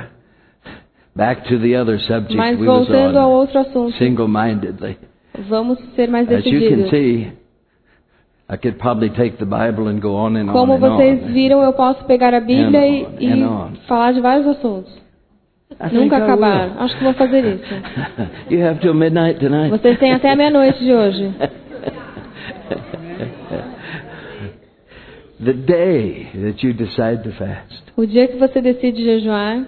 back to the other subject Mas we was voltando ao on, outro assunto, single-mindedly. vamos ser mais As you can decididos. see, Como on and vocês on. viram, eu posso pegar a Bíblia And e, on, e and on. falar de vários assuntos. I think Nunca acabar. Acho que vou fazer isso. you have till midnight tonight. Vocês têm até a meia-noite de hoje. the day that you decide to fast, O dia que você decide jejuar,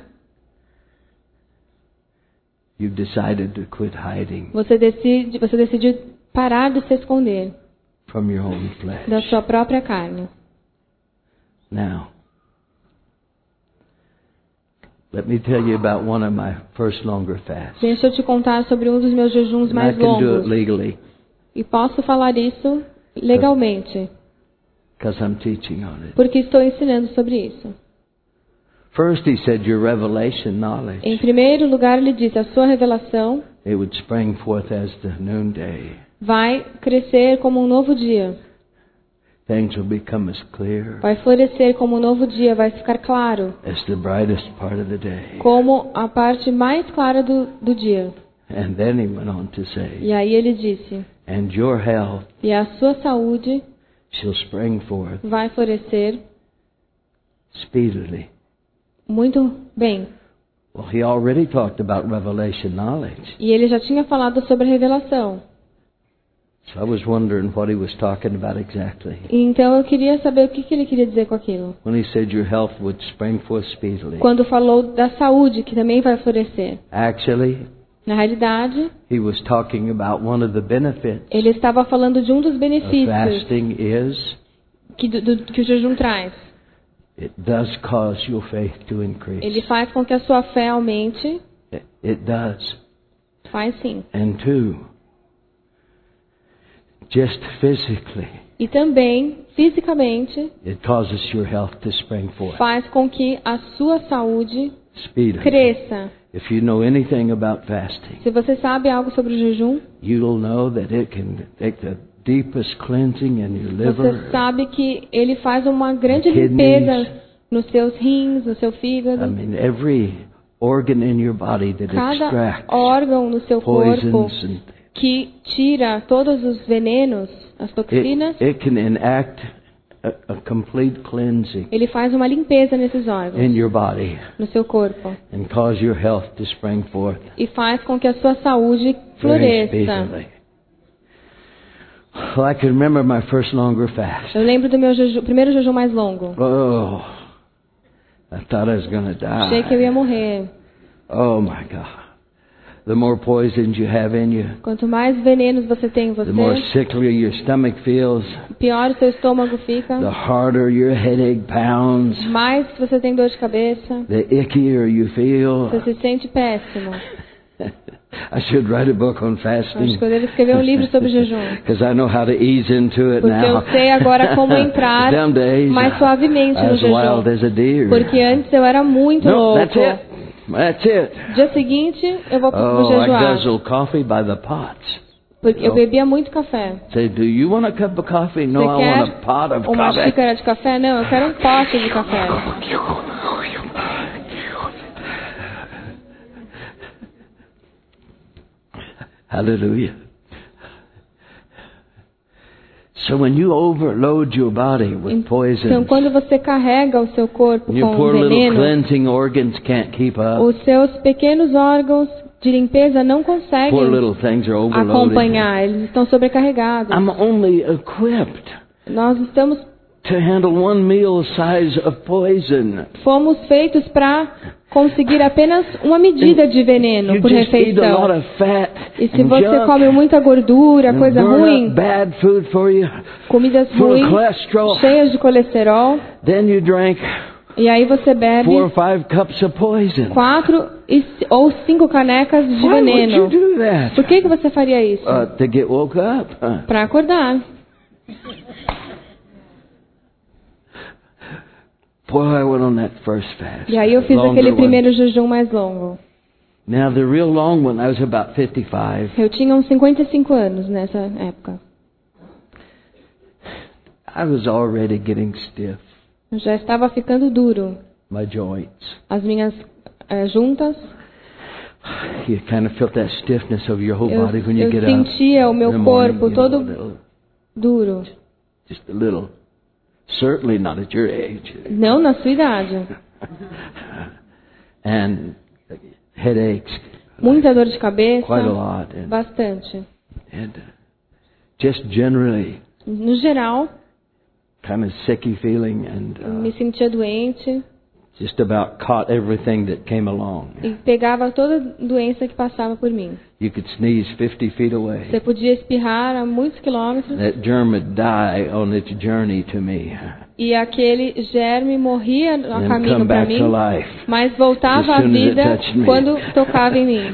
you've decided to quit hiding você decide, você decidiu parar de se esconder from your own flesh. da sua própria carne. Now, let me tell you about one of my first longer fasts. Deixa eu te contar sobre um dos meus jejuns And I mais can do it longos. legally E posso falar isso legalmente, because I'm teaching on it. porque estou ensinando sobre isso. First, he said, Your revelation knowledge, Em primeiro lugar, ele disse: a sua revelação it would spring forth as the noonday. Vai crescer como um novo dia, Things will become as clear vai florescer como um novo dia, vai ficar claro, as the brightest part of the day. como a parte mais clara do, do dia. And then he went on to say, E aí ele disse: And your health e a sua saúde shall spring forth vai florescer speedily. muito bem. Well, he already talked about revelation knowledge. E ele já tinha falado sobre a revelação. So I was wondering what he was talking about exactly. Então eu queria saber o que, que ele queria dizer com aquilo. When he said your health would spring forth speedily. Quando falou da saúde, que também vai florescer. Actually, Na realidade, he was talking about one of the benefits ele estava falando de um dos benefícios fasting is que, do- do- que o jejum traz. it does cause your faith to increase. Ele faz com que a sua fé aumente. It, it does. Faz sim. And two, just physically, E também, fisicamente, it causes your health to spring forth faz com que a sua saúde speedily. cresça. If you know anything about fasting, Se você sabe algo sobre o jejum, you'll know that it can take the deepest cleansing in your liver, você sabe que ele faz uma grande limpeza nos seus rins, no seu I fígado. mean, every organ in your body that Cada extracts órgão no seu corpo que tira todos os venenos, as toxinas, it, it can enact a, a complete cleansing ele faz uma limpeza nesses órgãos, in your body no seu corpo. and cause your health to spring forth E faz com que a sua saúde very floresça. speedily. Well, I can remember my first longer fast. Eu lembro do meu jeju- primeiro jejum mais longo. Oh, I thought I was going to Achei que eu die. ia morrer. Oh my God. The more poisons you have in you, Quanto mais venenos você tem em the more você, sickly your stomach feels, pior o seu estômago fica, the harder your headache pounds, mais você tem dor de cabeça, the ickier you feel. você se sente péssimo. I should write a book on Acho fasting. que eu devo escrever um livro sobre jejum. Because I know how to ease into it Porque now. eu sei agora como entrar days, mais suavemente no as wild jejum. as a deer. Porque antes eu era muito no, that's louco. it. That's it. Dia seguinte eu vou Oh, I jejuar. guzzle coffee by the pots. Porque eu bebia muito café. Say, do you want a cup of coffee? No, Você I want a quer pot of uma coffee. xícara de café? Não, eu quero um pote de café. Hallelujah. So when you overload your body with Então, poison, quando você carrega o seu corpo your com poor little veneno, cleansing organs can't keep up. os seus pequenos órgãos de limpeza não conseguem acompanhar, eles estão sobrecarregados. I'm only equipped Nós estamos, to handle one meal size of poison. fomos feitos para conseguir apenas uma medida de veneno por refeição. E se você come muita gordura, coisa ruim, comidas ruins, cheias de colesterol, e aí você bebe quatro e ou cinco canecas de veneno. Por que, que você faria isso? Uh? Para acordar. Boy, I went on that first fast. E aí eu fiz aquele primeiro jejum mais longo. Now the real long one, I was about 55. Eu tinha uns 55 anos nessa época. I was already getting stiff. Eu já estava ficando duro. My joints. As minhas eh, juntas, You kind of felt that stiffness of your whole eu, body when you eu get up. sentia o meu morning, corpo you know, a todo little- duro. just a little. Certainly not at your age. Não na sua idade. And headaches, Muita dor de cabeça. quite a lot. And, Bastante. and uh, just generally No geral, kind of sicky feeling and eu me uh, sentia doente just about caught everything that came along. e pegava toda doença que passava por mim. You could sneeze 50 feet away. Você podia espirrar a muitos quilômetros That germ would die on its journey to me e aquele germe morria then caminho para mim, life. mas voltava à vida quando tocava em mim.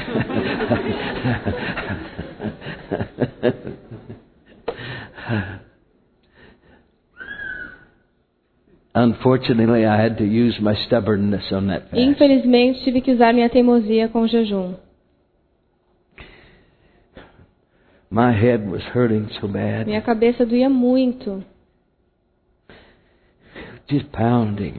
Unfortunately, I had to use my stubbornness on that fast. Infelizmente, tive que usar minha teimosia com o jejum. My head was hurting so bad, Minha cabeça doía muito. just pounding.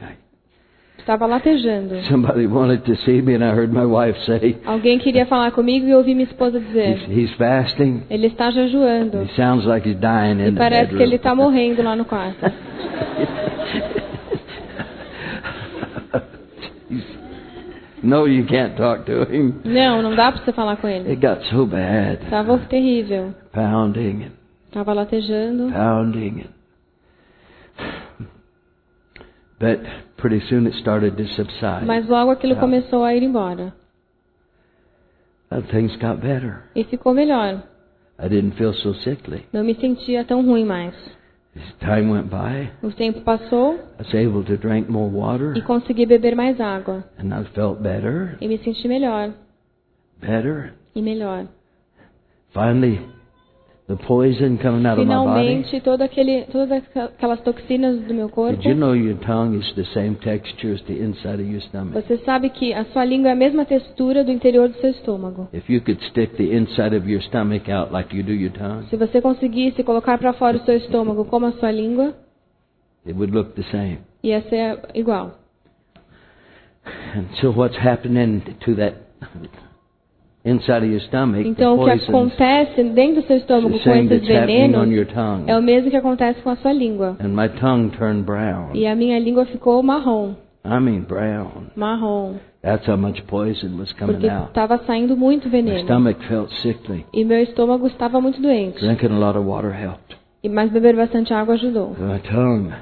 Estava latejando. Somebody wanted to see me, and I heard my wife say, Alguém queria falar comigo e ouvi minha esposa dizer: he's fasting. Ele está jejuando. He sounds like he's dying E in the parece que ele está morrendo lá no quarto. no, you can't talk to him. Não, não dá para você falar com ele. It got so bad, Estava terrível. pounding Estava latejando. pounding. But pretty soon it started to subside. Mas logo aquilo começou a ir embora. Uh, things got better. E ficou melhor. I didn't feel so sickly. Não me sentia tão ruim mais. As time went by, O tempo passou I was able to drink more water, e consegui beber mais água. and I felt better, E me senti melhor. better. E melhor. Finally, finalmente todo aquele, todas aquelas toxinas do meu corpo. Did you know your tongue is the same texture as the inside of your stomach? Você sabe que a sua língua é a mesma textura do interior do seu estômago. If you could stick the inside of your stomach out like you do your tongue, Se você conseguisse colocar para fora o seu estômago como a sua língua, it would look the same. ia ser igual. And so what's happening to that inside of your stomach, Então o que acontece dentro do seu estômago com esses venenos é o mesmo que acontece com a sua língua. And my tongue turned brown. E a minha língua ficou marrom, I mean brown. marrom, That's how much poison was coming porque estava saindo muito My veneno. stomach felt sickly. E meu estômago estava muito doente. Drinking a lot of water helped. E mais beber bastante água ajudou. My tongue.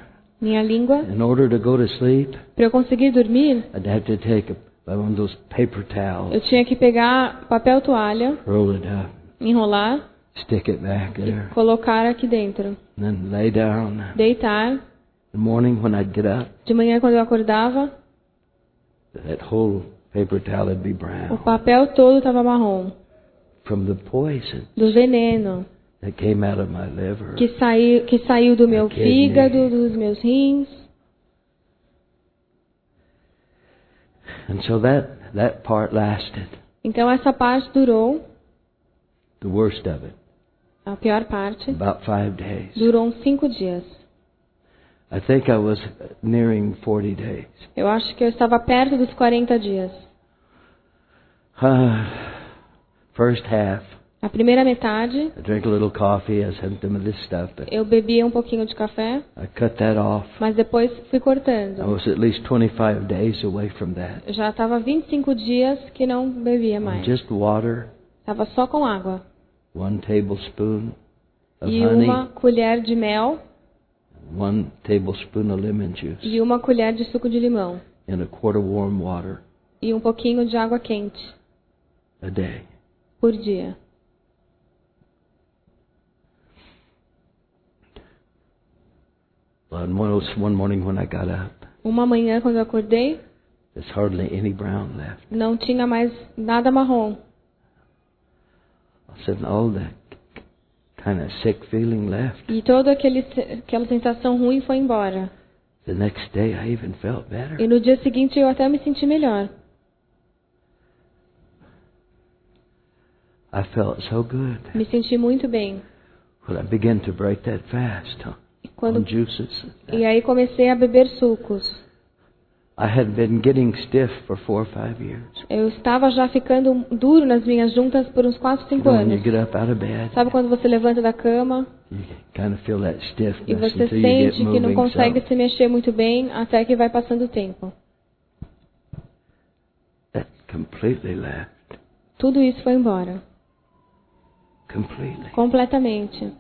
Minha língua, In order to go to sleep, para eu conseguir dormir, I'd have to take a, one of those paper eu tinha que pegar papel toalha, roll it up, enrolar, stick it back there, colocar aqui dentro, and then lay down. deitar. In the morning when I'd get up, De manhã quando eu acordava, that whole paper towel would be o papel todo estava marrom, from the poison do veneno that came out of my liver. que saiu, que saiu do meu fígado, dos meus rins. And so that, that part lasted, Então essa parte durou, the worst of it, a pior parte, about five days. durou uns cinco dias. I think I was nearing 40 days. Eu acho que eu estava perto dos 40 dias. First half, A primeira metade, coffee, stuff, eu bebia um pouquinho de café, I cut that off. mas depois fui I cortando. was at least 25 days away from that. Eu já estava 25 dias que não bebia mais. Just water, Estava só com água. one tablespoon of E honey, uma colher de mel one tablespoon of lemon juice, e uma colher de suco de limão. and a quart of warm water E um pouquinho de água quente a day. por dia. One, one morning when I got up, Uma manhã, quando eu acordei, there's hardly any brown left. não tinha mais nada marrom. I said, all that kind of sick feeling left. E toda aquele, aquela sensação ruim foi embora. The next day I even felt better. E no dia seguinte eu até me senti melhor. I felt so good Me senti muito bem. when I began to break that fast huh, quando, e aí comecei a beber sucos. I had been getting stiff for four or five years. Eu estava já ficando duro nas minhas juntas por uns 4, You 5 know, when you anos. Sabe quando você levanta da cama you kind of feel that e você sente que não consegue se mexer muito bem até que vai passando o tempo? Tudo isso foi embora. Completamente.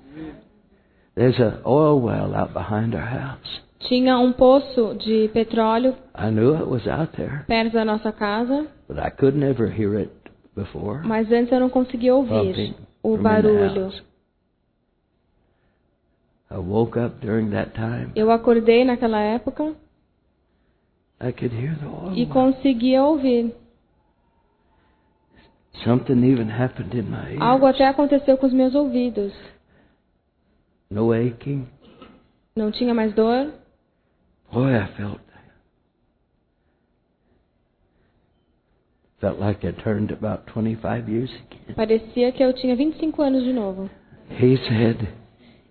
There's oil well out behind our house. Tinha um poço de petróleo I knew it was out there, perto da nossa casa, but I could never hear it before. mas antes eu não conseguia ouvir o from in the barulho. house. I woke up during that time. Eu acordei naquela época I could hear the oil. e well. conseguia ouvir. Something even happened in my ear. Algo até aconteceu com os meus ouvidos. No aching. Não tinha mais dor. Boy, I felt felt like I turned about 25 years again. Parecia que eu tinha 25 anos de novo. He said,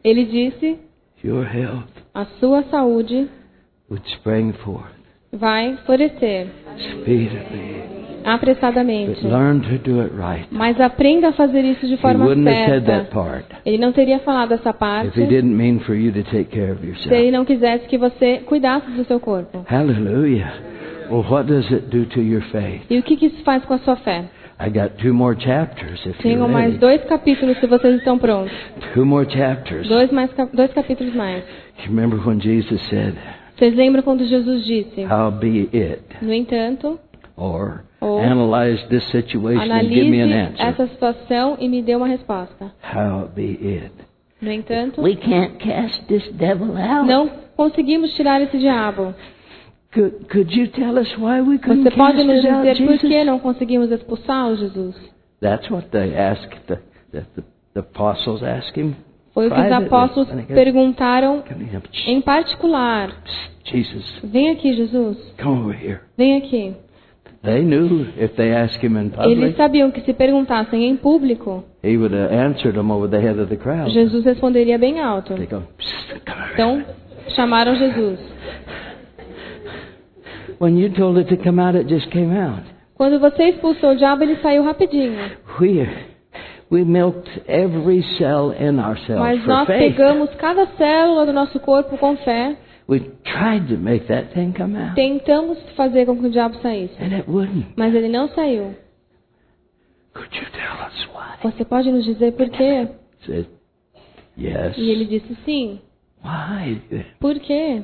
Ele disse: "Your health a sua saúde would spring forth vai florescer speedily, apressadamente. learn to do it right." Mas aprenda a fazer isso de forma certa. Ele não teria falado essa if parte he didn't mean for you to take care of se ele não quisesse que você cuidasse do seu corpo. Hallelujah. Well, what does it do to your faith? E o que, que isso faz com a sua fé? I got two more chapters if Tenho mais dois capítulos se vocês estão prontos. Two more chapters. Dois, mais, dois capítulos mais. You remember when Jesus said, Vocês lembram quando Jesus disse: Howbeit, No entanto, or Or, analyze this situation and give me an analise answer. essa situação e me dê uma resposta. Howbeit. No entanto, We can't cast this devil out. não conseguimos tirar esse diabo. Could, could you tell us why we couldn't Você pode cast nos it out, dizer por Jesus? que não conseguimos expulsá-lo, Jesus? That's what they asked the, the, the The apostles asked him Foi o que os privately, apóstolos perguntaram Come here. Psst, em particular. psst, Jesus, Vem aqui, Jesus. come over here. Vem aqui. Eles public, sabiam que se perguntassem em público, he would have answered them over the head of the crowd. Jesus responderia bem alto. They go, "Psst, come over Então, here." chamaram Jesus. When you told it to come out, it just came out. Quando você expulsou o diabo, ele saiu rapidinho. We, we milked every cell in ourselves Mas nós pegamos cada célula do nosso corpo com fé, We tried to make that thing come out, tentamos fazer com que o diabo saísse. and it wouldn't. Mas ele não saiu. Could you tell us why? Você pode nos dizer por quê? Said, yes. E ele disse sim. Why? Por quê?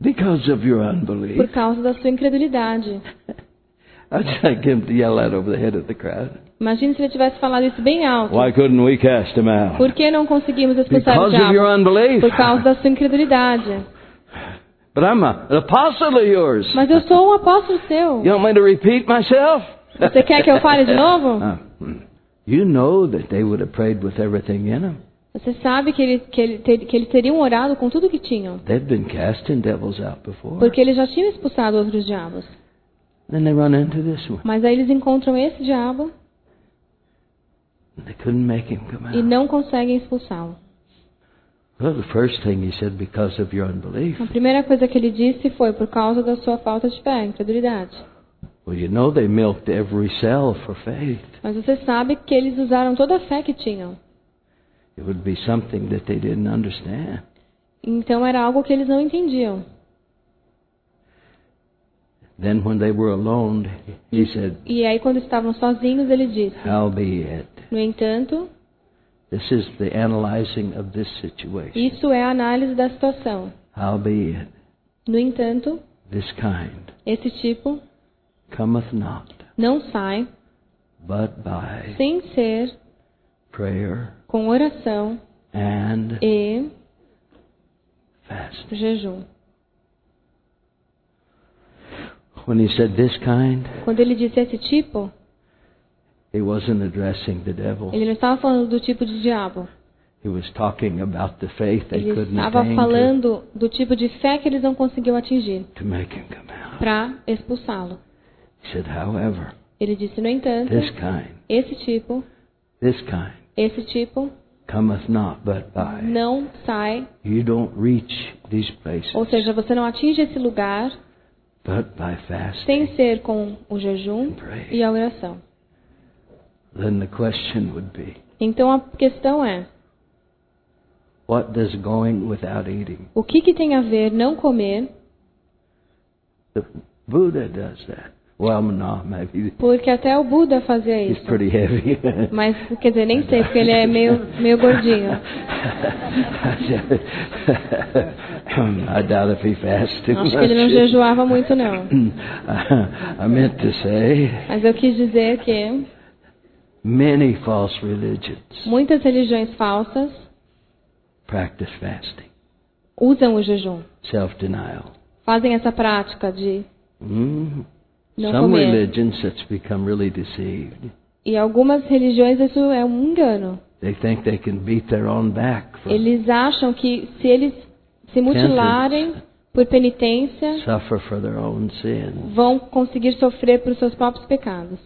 Because of your unbelief. Por causa da sua incredulidade. I'd like him to yell that over the head of the crowd. Imagine se ele tivesse falado isso bem alto. Why couldn't we cast him out? Por que não conseguimos expulsar o Because of your diabo? unbelief. Por causa da sua incredulidade. But I'm a, an apostle of yours. Mas eu sou um apóstolo seu. You want me to repeat myself? Você quer que eu fale de novo? Ah, hmm. You know that they would have prayed with everything in them. Você sabe que, ele, que, ele, que eles teriam orado com tudo que tinham. They've been casting devils out before. Porque eles já tinham expulsado outros diabos. Then they run into this one. Mas aí eles encontram esse diabo and They couldn't make him come e out. não conseguem expulsá-lo. Well, the first thing he said, because of your unbelief. A primeira coisa que ele disse foi por causa da sua falta de fé, incredulidade. Well, you know they milked every cell for faith. Mas você sabe que eles usaram toda a fé que tinham. It would be something that they didn't understand. Então era algo que eles não entendiam. Then when they were alone, he said, E aí quando estavam sozinhos, ele disse: No entanto, this is the analyzing of this situation. isso é a análise da situação. No entanto, this kind esse tipo cometh not, não sai but by sem ser prayer com oração and e fasting. jejum. When he said this kind, Quando ele disse esse tipo, he wasn't addressing the devil. ele não estava falando do tipo de diabo. He was talking about the faith they Ele couldn't estava attain to, falando do tipo de fé que eles não conseguiam atingir to make him come out. para expulsá-lo. He said, however, Ele disse, no entanto, this kind, esse tipo, this kind esse tipo cometh not but by. não sai, You don't reach these places ou seja, você não atinge esse lugar. Sem ser com o jejum e a oração. Then the question would be, Então a questão é, what does going without eating? o que, que tem a ver não comer? The Buddha does that. Well, no, maybe Porque até o Buda fazia he's isso. pretty heavy. Mas, quer dizer, nem sei, porque ele é meio, meio gordinho. I doubt if he fasts too Acho que ele não jejuava muito, não. I meant to say, Mas eu quis dizer que many false religions muitas religiões falsas practice fasting, usam o jejum. self-denial. Fazem essa prática de Mm. Não Some comer. religions that's become really deceived. E algumas religiões isso é um engano. They think they can beat their own back for Eles acham que se eles se mutilarem por penitência, suffer for their own sin, vão conseguir sofrer por seus próprios pecados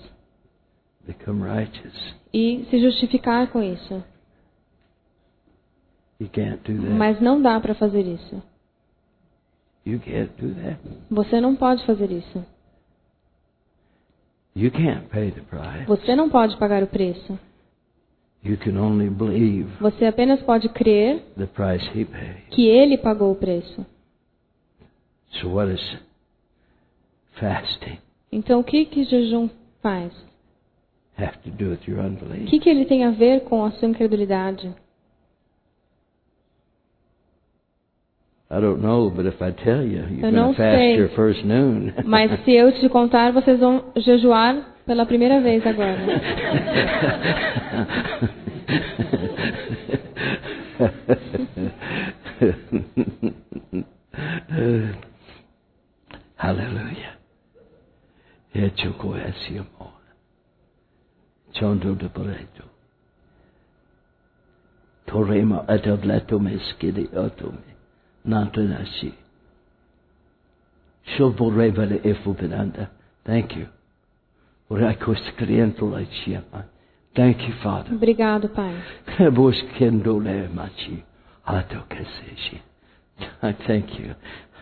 become righteous. e se justificar com isso. You can't do that. Mas não dá para fazer isso. You can't do that. Você não pode fazer isso. You can't pay the price. Você não pode pagar o preço. You can only believe Você apenas pode crer the price he paid. que ele pagou o preço. So what is fasting Então o que que jejum faz? have to do with your O unbelief? que que ele tem a ver com a sua incredulidade? I don't know, but if I tell you, you're Eu going não to fast sei. your first noon. Mas se eu te contar, vocês vão jejuar pela primeira vez agora. Hallelujah. Hecho cohesión. Chondo de Pareto. Torema atavletome skidi otome. Nantanashi. Shovorevale efupenanda. Thank you. Thank you, Father. Obrigado, Pai. I thank you.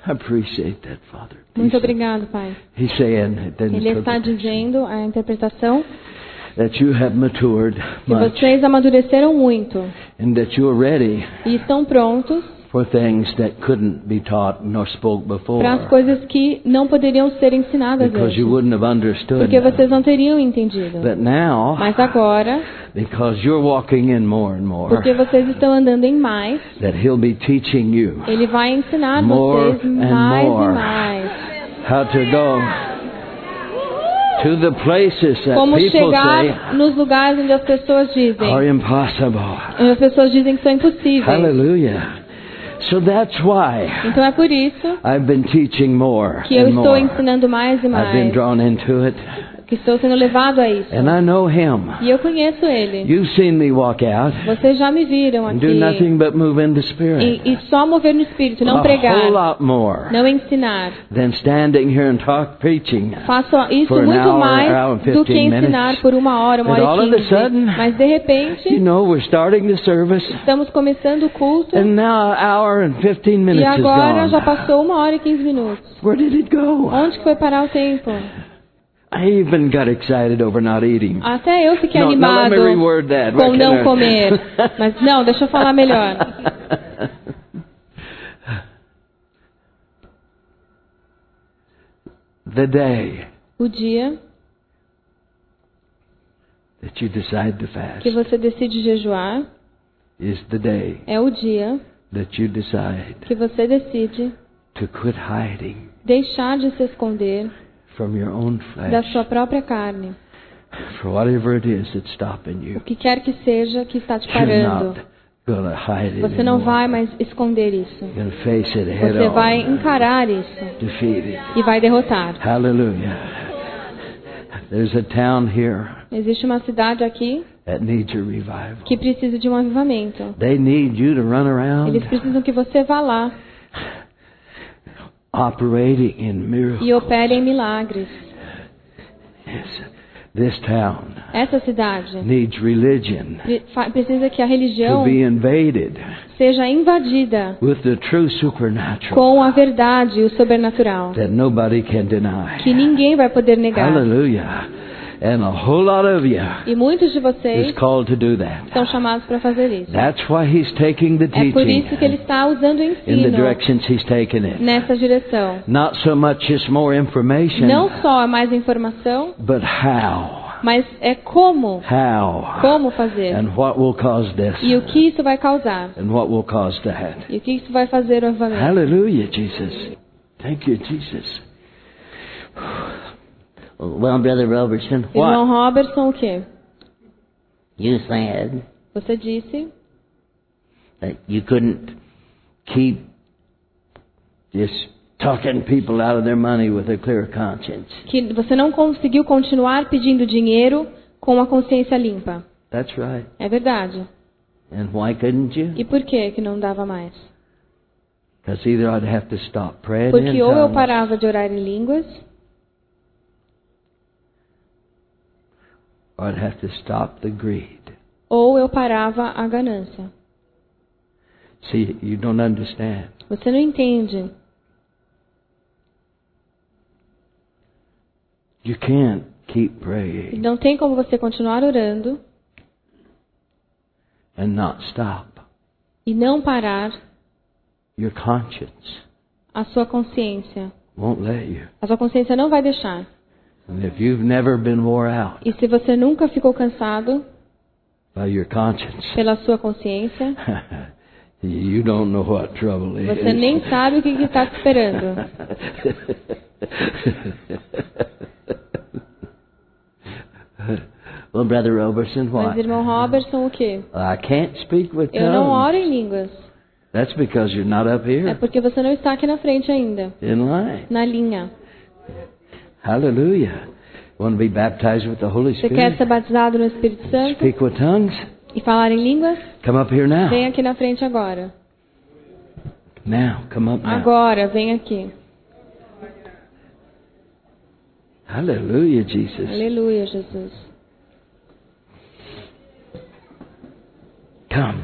I appreciate that, Father. Muito obrigado, Pai. He's saying then Ele está dizendo, a interpretação, that you have matured que vocês amadureceram muito and that you're ready e estão prontos for things that couldn't be taught nor spoke before para as coisas que não poderiam ser ensinadas because you antes, wouldn't have understood. porque vocês não teriam entendido. But now, Mas agora, because you're walking in more and more, porque vocês estão andando em mais, that He'll be teaching you Ele vai ensinar More vocês and mais more. e mais. how to go to the places that Como people say chegar nos lugares onde as pessoas dizem, onde as pessoas dizem que são impossíveis. Hallelujah. So that's why Então é por isso I've been teaching more que eu and estou more. ensinando mais e I've been drawn into it, estou sendo levado a isso. and I know Him. E eu conheço Ele. You've seen me walk out Vocês já me viram and do aqui. nothing but move in the Spirit. E, e só mover no Espírito, não a pregar, whole lot more não ensinar. than standing here and talk preaching. Faço isso muito hour, mais do que 15 ensinar minutes. por uma hora, uma hora e quinze. Mas de repente, You know, we're starting the service, estamos começando o culto and now an hour and 15 e minutes is agora já passou uma hora e quinze minutos. Where did it go? Onde foi parar o tempo? I even got excited over not eating. Até eu fiquei No, let animado me reword that. com não comer. Mas não, deixa eu falar melhor. the day O dia that you decide to fast que você decide jejuar is the day é o dia that you decide que você decide to quit hiding deixar de se esconder from your own da flesh sua própria carne. for whatever it is that's stopping O you. que quer que seja que está te parando. Você não vai mais esconder isso. Você vai encarar isso e vai derrotar. Hallelujah. There's a town here Existe uma cidade aqui que precisa de um avivamento. Eles precisam que você vá lá operating in miracles. e opere em milagres. This town Essa cidade needs religion precisa que a to religião be invaded seja invadida with the true supernatural com a verdade e o sobrenatural, that nobody can deny. que ninguém vai poder negar. Hallelujah. And a whole lot of you E muitos de is called to do that. são chamados para fazer isso. That's why he's taking the É por teaching isso que ele está usando o in the ensino directions he's taken it. nessa direção. Not so much just more information, Não só é mais informação, but how. mas é como, How. como fazer. And what will cause this. E o que isso vai causar. And what will cause that. E o que isso vai fazer o avivamento. Hallelujah, Jesus. Thank you, Jesus. Well, Brother Robertson, Irmão What? Robertson, o quê? you said Você disse that you couldn't Keep just talking people out of their money with a clear conscience. que você não conseguiu continuar pedindo dinheiro com a consciência limpa. That's right. É verdade. And why couldn't you? E por que que não dava mais? Because either I'd have to stop praying in Porque ou eu tongues, parava de orar em línguas, or I'd have to stop the greed. Ou eu parava a ganância. See, you don't understand. Você não entende. You can't keep praying Não tem como você continuar orando and not stop. e não parar Your conscience a sua consciência. won't let you. A sua consciência não vai deixar. And if you've never been wore out E se você nunca ficou cansado by your conscience, pela sua consciência, you don't know what trouble is. você nem sabe o que está te esperando. well, Brother Robertson, Mas, what? irmão Robertson, o quê? I can't speak with Eu não oro em línguas. That's because you're not up É here porque você não está aqui na frente ainda, in line. na linha. Hallelujah. Want to be baptized with the Holy Você quer Spirit? ser batizado no Espírito Santo? Speak with tongues? e falar em línguas, Come up here now. vem aqui na frente agora. Now, come up now. Agora, vem aqui. Hallelujah, Jesus. Aleluia, Jesus. Come.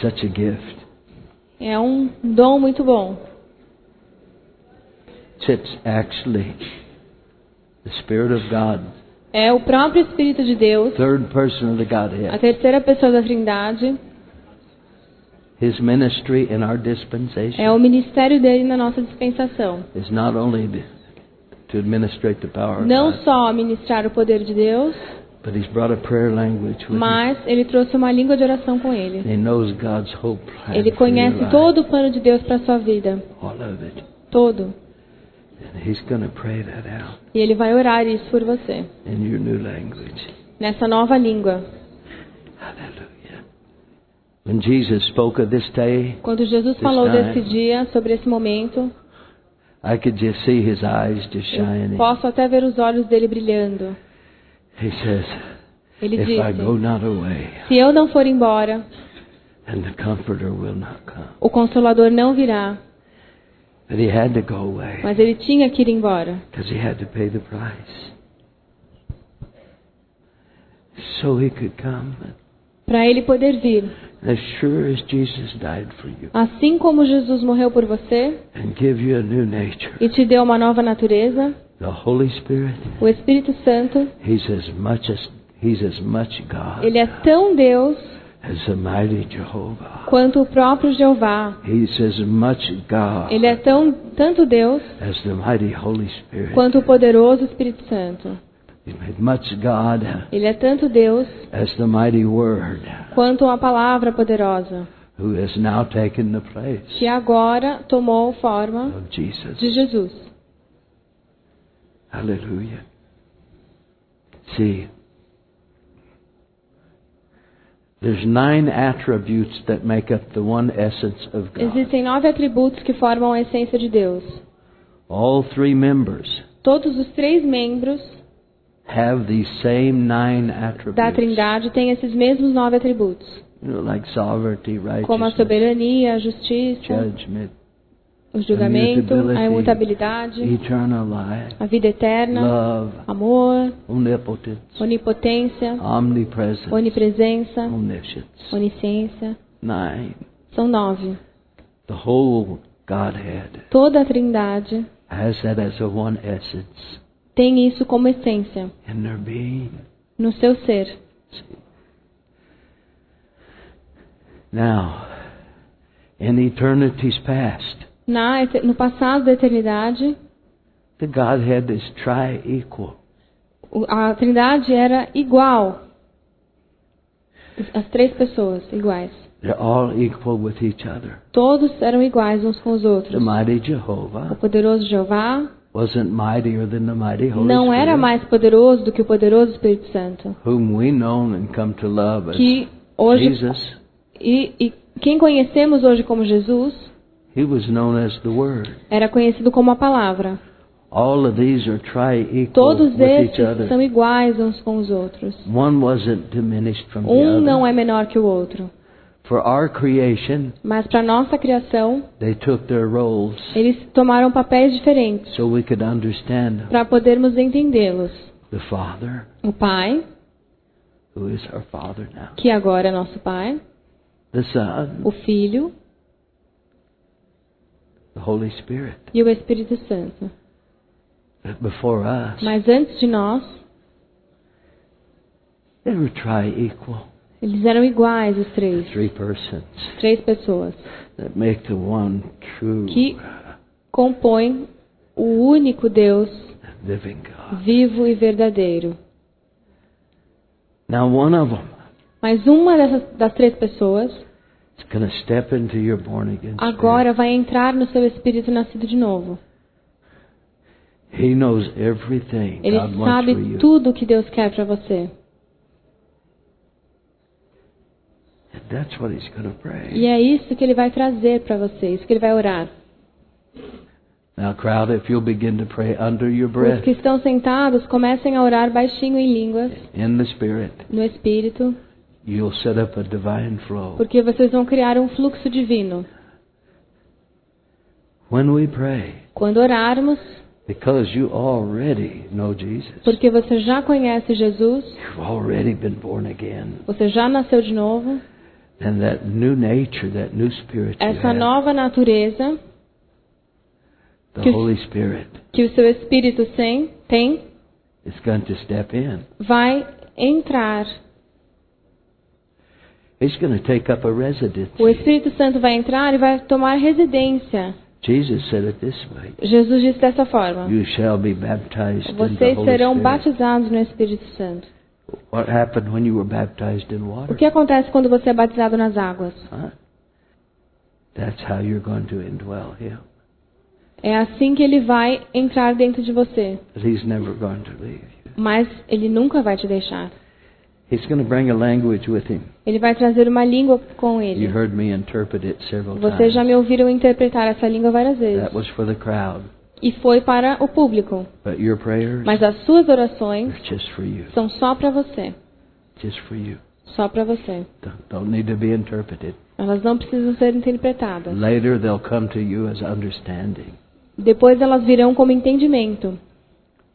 Such a gift. É um dom muito bom. It's actually the Spirit of God, É o próprio Espírito de Deus, third person of the a Godhead. terceira pessoa da Trindade, His ministry in our é dispensation o ministério dele na nossa dispensação. is not only to administrate the power Não God, só ministrar o poder de Deus, but He's brought a prayer language with him. mas ele trouxe uma língua de oração com ele. He knows God's whole plan Ele conhece todo o plano de Deus para sua vida, all of it. todo. E ele vai orar isso por você, in your new language. nessa nova língua. Hallelujah. When Jesus spoke of this day, Quando Jesus falou desse dia, sobre esse momento, I could just see His eyes just eu shining. posso até ver os olhos dele brilhando. He says, Ele If I go disse: not away, Se eu não for embora, then the Comforter will not come. o Consolador não virá. But He had to go away Mas ele tinha que ir embora, because He had to pay the price. So He could come. para ele poder vir. As sure as Jesus died for you Assim como Jesus morreu por você and give you a new nature, e te deu uma nova natureza, the Holy Spirit, o Espírito Santo, He's as much as He's as much God ele é tão Deus as the mighty Jehovah. quanto o próprio Jeová. Ele é tão tanto Deus as the mighty Holy Spirit. quanto o poderoso Espírito Santo. Ele é tanto Deus as the mighty Word, quanto a palavra poderosa, who has now taken the place que agora tomou forma de Jesus. Hallelujah. See, there's nine attributes that make up the one essence of God. Existem nove atributos que formam a essência de Deus. All three members Todos os três membros have these same nine da attributes. Trindade têm esses mesmos nove atributos, You know, like sovereignty, como a righteousness, soberania, a justiça, judgment, o julgamento, a imutabilidade, a vida eterna, love, amor, onipotência, onipresença, onisciência. Nine. São nove. The whole Godhead Toda a Trindade has that as a one essence tem isso como essência in their being. no seu ser. Now, in eternity's past, Na, no passado da eternidade, the Godhead is tri-equal. a Trindade era igual. As três pessoas iguais. They're all equal with each other. Todos eram iguais uns com os The outros. O poderoso Jeová wasn't mightier than the mighty Holy não era Spirit, mais poderoso do que o poderoso Espírito Santo. whom we know and come to love as Que hoje Jesus. e, e quem conhecemos hoje como Jesus He was known as the Word. era conhecido como a palavra. All of these are Todos other. são iguais uns com os outros. One wasn't diminished from the Um other. não é menor que o outro. For our creation, Mas para nossa criação, they took their roles eles tomaram papéis diferentes so we could understand para podermos entendê-los. the Father, O Pai, who is our Father now, que agora é nosso Pai, the Son, o Filho the Holy Spirit. e o Espírito Santo. But before us, Mas antes de nós, they were tri-equal. eles eram iguais, os três. Three persons Três pessoas that make the one true que compõem o único Deus living God. vivo e verdadeiro. Now one of them Mas uma dessas, das três pessoas is going to step into your born again spirit. agora vai entrar no seu espírito nascido de novo. He knows everything Ele sabe tudo o que Deus quer para você. And that's what he's going to pray. E é isso que ele vai trazer para você, isso que ele vai orar. Now, crowd, if you'll begin to pray under your Os que estão sentados comecem a orar baixinho em línguas, in the Spirit, no Espírito, you'll set up a divine flow. porque vocês vão criar um fluxo divino. When we pray, Quando orarmos, because you already know Jesus, porque você já conhece Jesus, you've already been born again, você já nasceu de novo, and that new nature, that new spirit you essa have, nova natureza the que- Holy Spirit, que o seu espírito tem, tem is going to step in. vai entrar. He's going to take up a residence. O Espírito Santo vai entrar e vai tomar residência. Jesus said it this way: Jesus disse dessa forma: "You shall be baptized in the Vocês serão Spirit." batizados no Espírito Santo. What happened when you were baptized in O water? que acontece quando você é batizado nas águas? Huh? That's how you're going to indwell Him. É assim que ele vai entrar dentro de você. But He's never going to leave you. Mas ele nunca vai te deixar. Ele vai trazer uma língua com You ele. heard me interpret it several Vocês já me ouviram interpretar essa língua várias vezes. That was for the crowd. E foi para o público. But your prayers Mas as suas orações are just for you. são só para você. Just for you. Só para você. Don't, don't need to be interpreted. Elas não precisam ser interpretadas. Later they'll come to you as understanding. Depois elas virão como entendimento.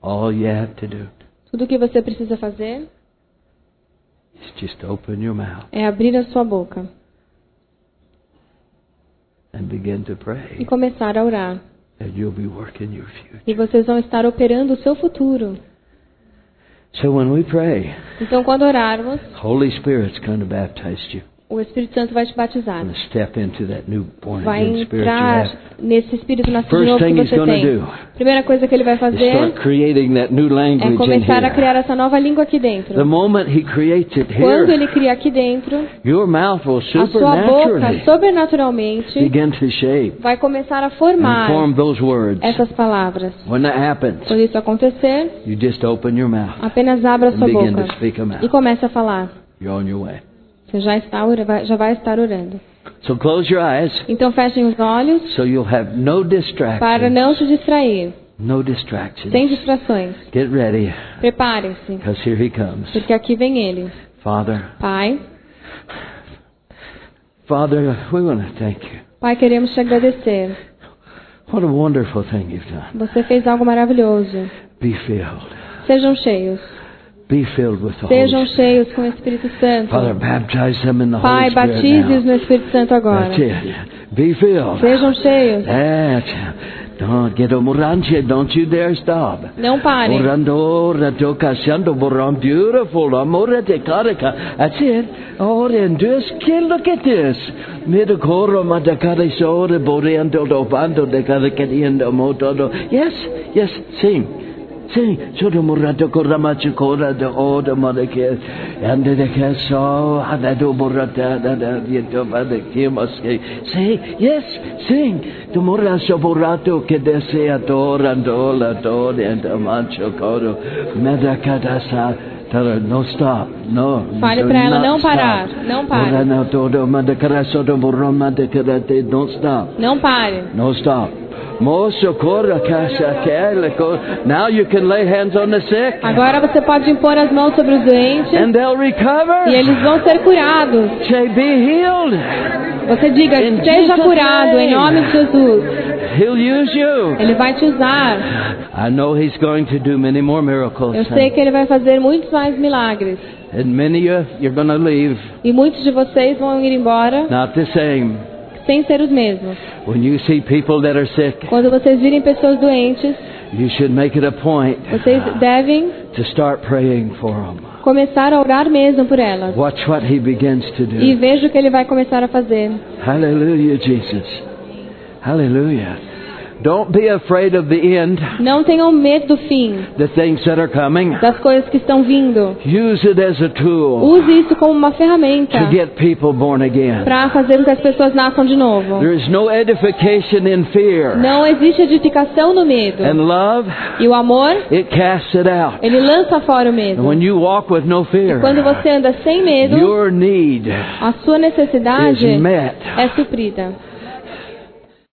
All you have to do Tudo o que você precisa fazer just open your mouth é abrir a sua boca and begin to e pray. começar a orar. And you'll be working your future. E vocês vão estar operando o seu futuro. So when we pray, Então, quando orarmos, Holy Spirit's going to baptize you. O Espírito Santo vai te batizar. Vai entrar nesse espírito nascido novo que você tem. Primeira coisa que ele vai fazer start creating that new é começar a criar essa nova língua aqui The dentro. moment he creates it Quando ele cria aqui dentro, your mouth will a sua boca, sobrenaturalmente, begin to shape vai começar a formar form those words. essas palavras. When that happens, Quando isso acontecer, you just open your mouth apenas abra sua begin boca to speak them e comece a falar. You're on your way. Você já, está, já vai estar orando. So close your eyes Então fechem os olhos so you'll have no para distractions. não se distrair. No distractions. Sem distrações. Get ready Preparem-se, because here he comes. porque aqui vem ele. Father, Pai, Father, we want to thank you. Pai, queremos te agradecer. What a wonderful thing you've done. Você fez algo maravilhoso. Be filled. Sejam cheios. Sejam cheios com o Espírito Santo. Father, baptize them in the Pai, batize-os no Espírito Santo agora. That's it. Be filled. Sejam cheios. That's don't get a moranche. Don't you dare stop. Não parem. Orando, rato, cachando, beautiful. Amore te carica. That's it. Oh, and just kill, look at this. Sore boreando de motodo. Yes, yes, sing. Sing. Sodo morato koramachu kora de oda madake. And the caso, hadado borata, da da, yento bade kimaske. Say, yes, sing. Tomorrow soborato que desea torandola, tore and amancho coro. Medakadasa. Tell her, no stop. No. Fale do pra ela não parar, não pare. Borro, madakarate, don't stop. Não pare. Now you can lay hands on the sick Agora você pode impor as mãos sobre os doentes and they'll recover. e eles vão ser curados. Be healed. Você diga, In seja curado em nome de Jesus. He'll use you. Ele vai te usar. I know He's going to do many more miracles. Eu sei que ele vai fazer muitos mais milagres. And many of you, you're going to leave E muitos de vocês vão ir embora not the same. Sem ser os mesmos. When you see people that are sick, Quando vocês virem pessoas doentes, you should make it a point vocês devem to start praying for them. começar a orar mesmo por elas. Watch what He begins to E do. veja o que ele vai começar a fazer. Hallelujah, Jesus. Hallelujah. Don't be afraid of the end, Não tenham medo do fim, the things that are coming. das coisas que estão vindo. Use it as a tool Use isso como uma ferramenta to get people born again. para fazer com que as pessoas nasçam de novo. There is no edification in fear. Não existe edificação no medo. And love, E o amor, it casts it out. ele lança fora o And medo. when you walk with no fear, Quando você anda sem medo, your need a sua necessidade is met. é suprida.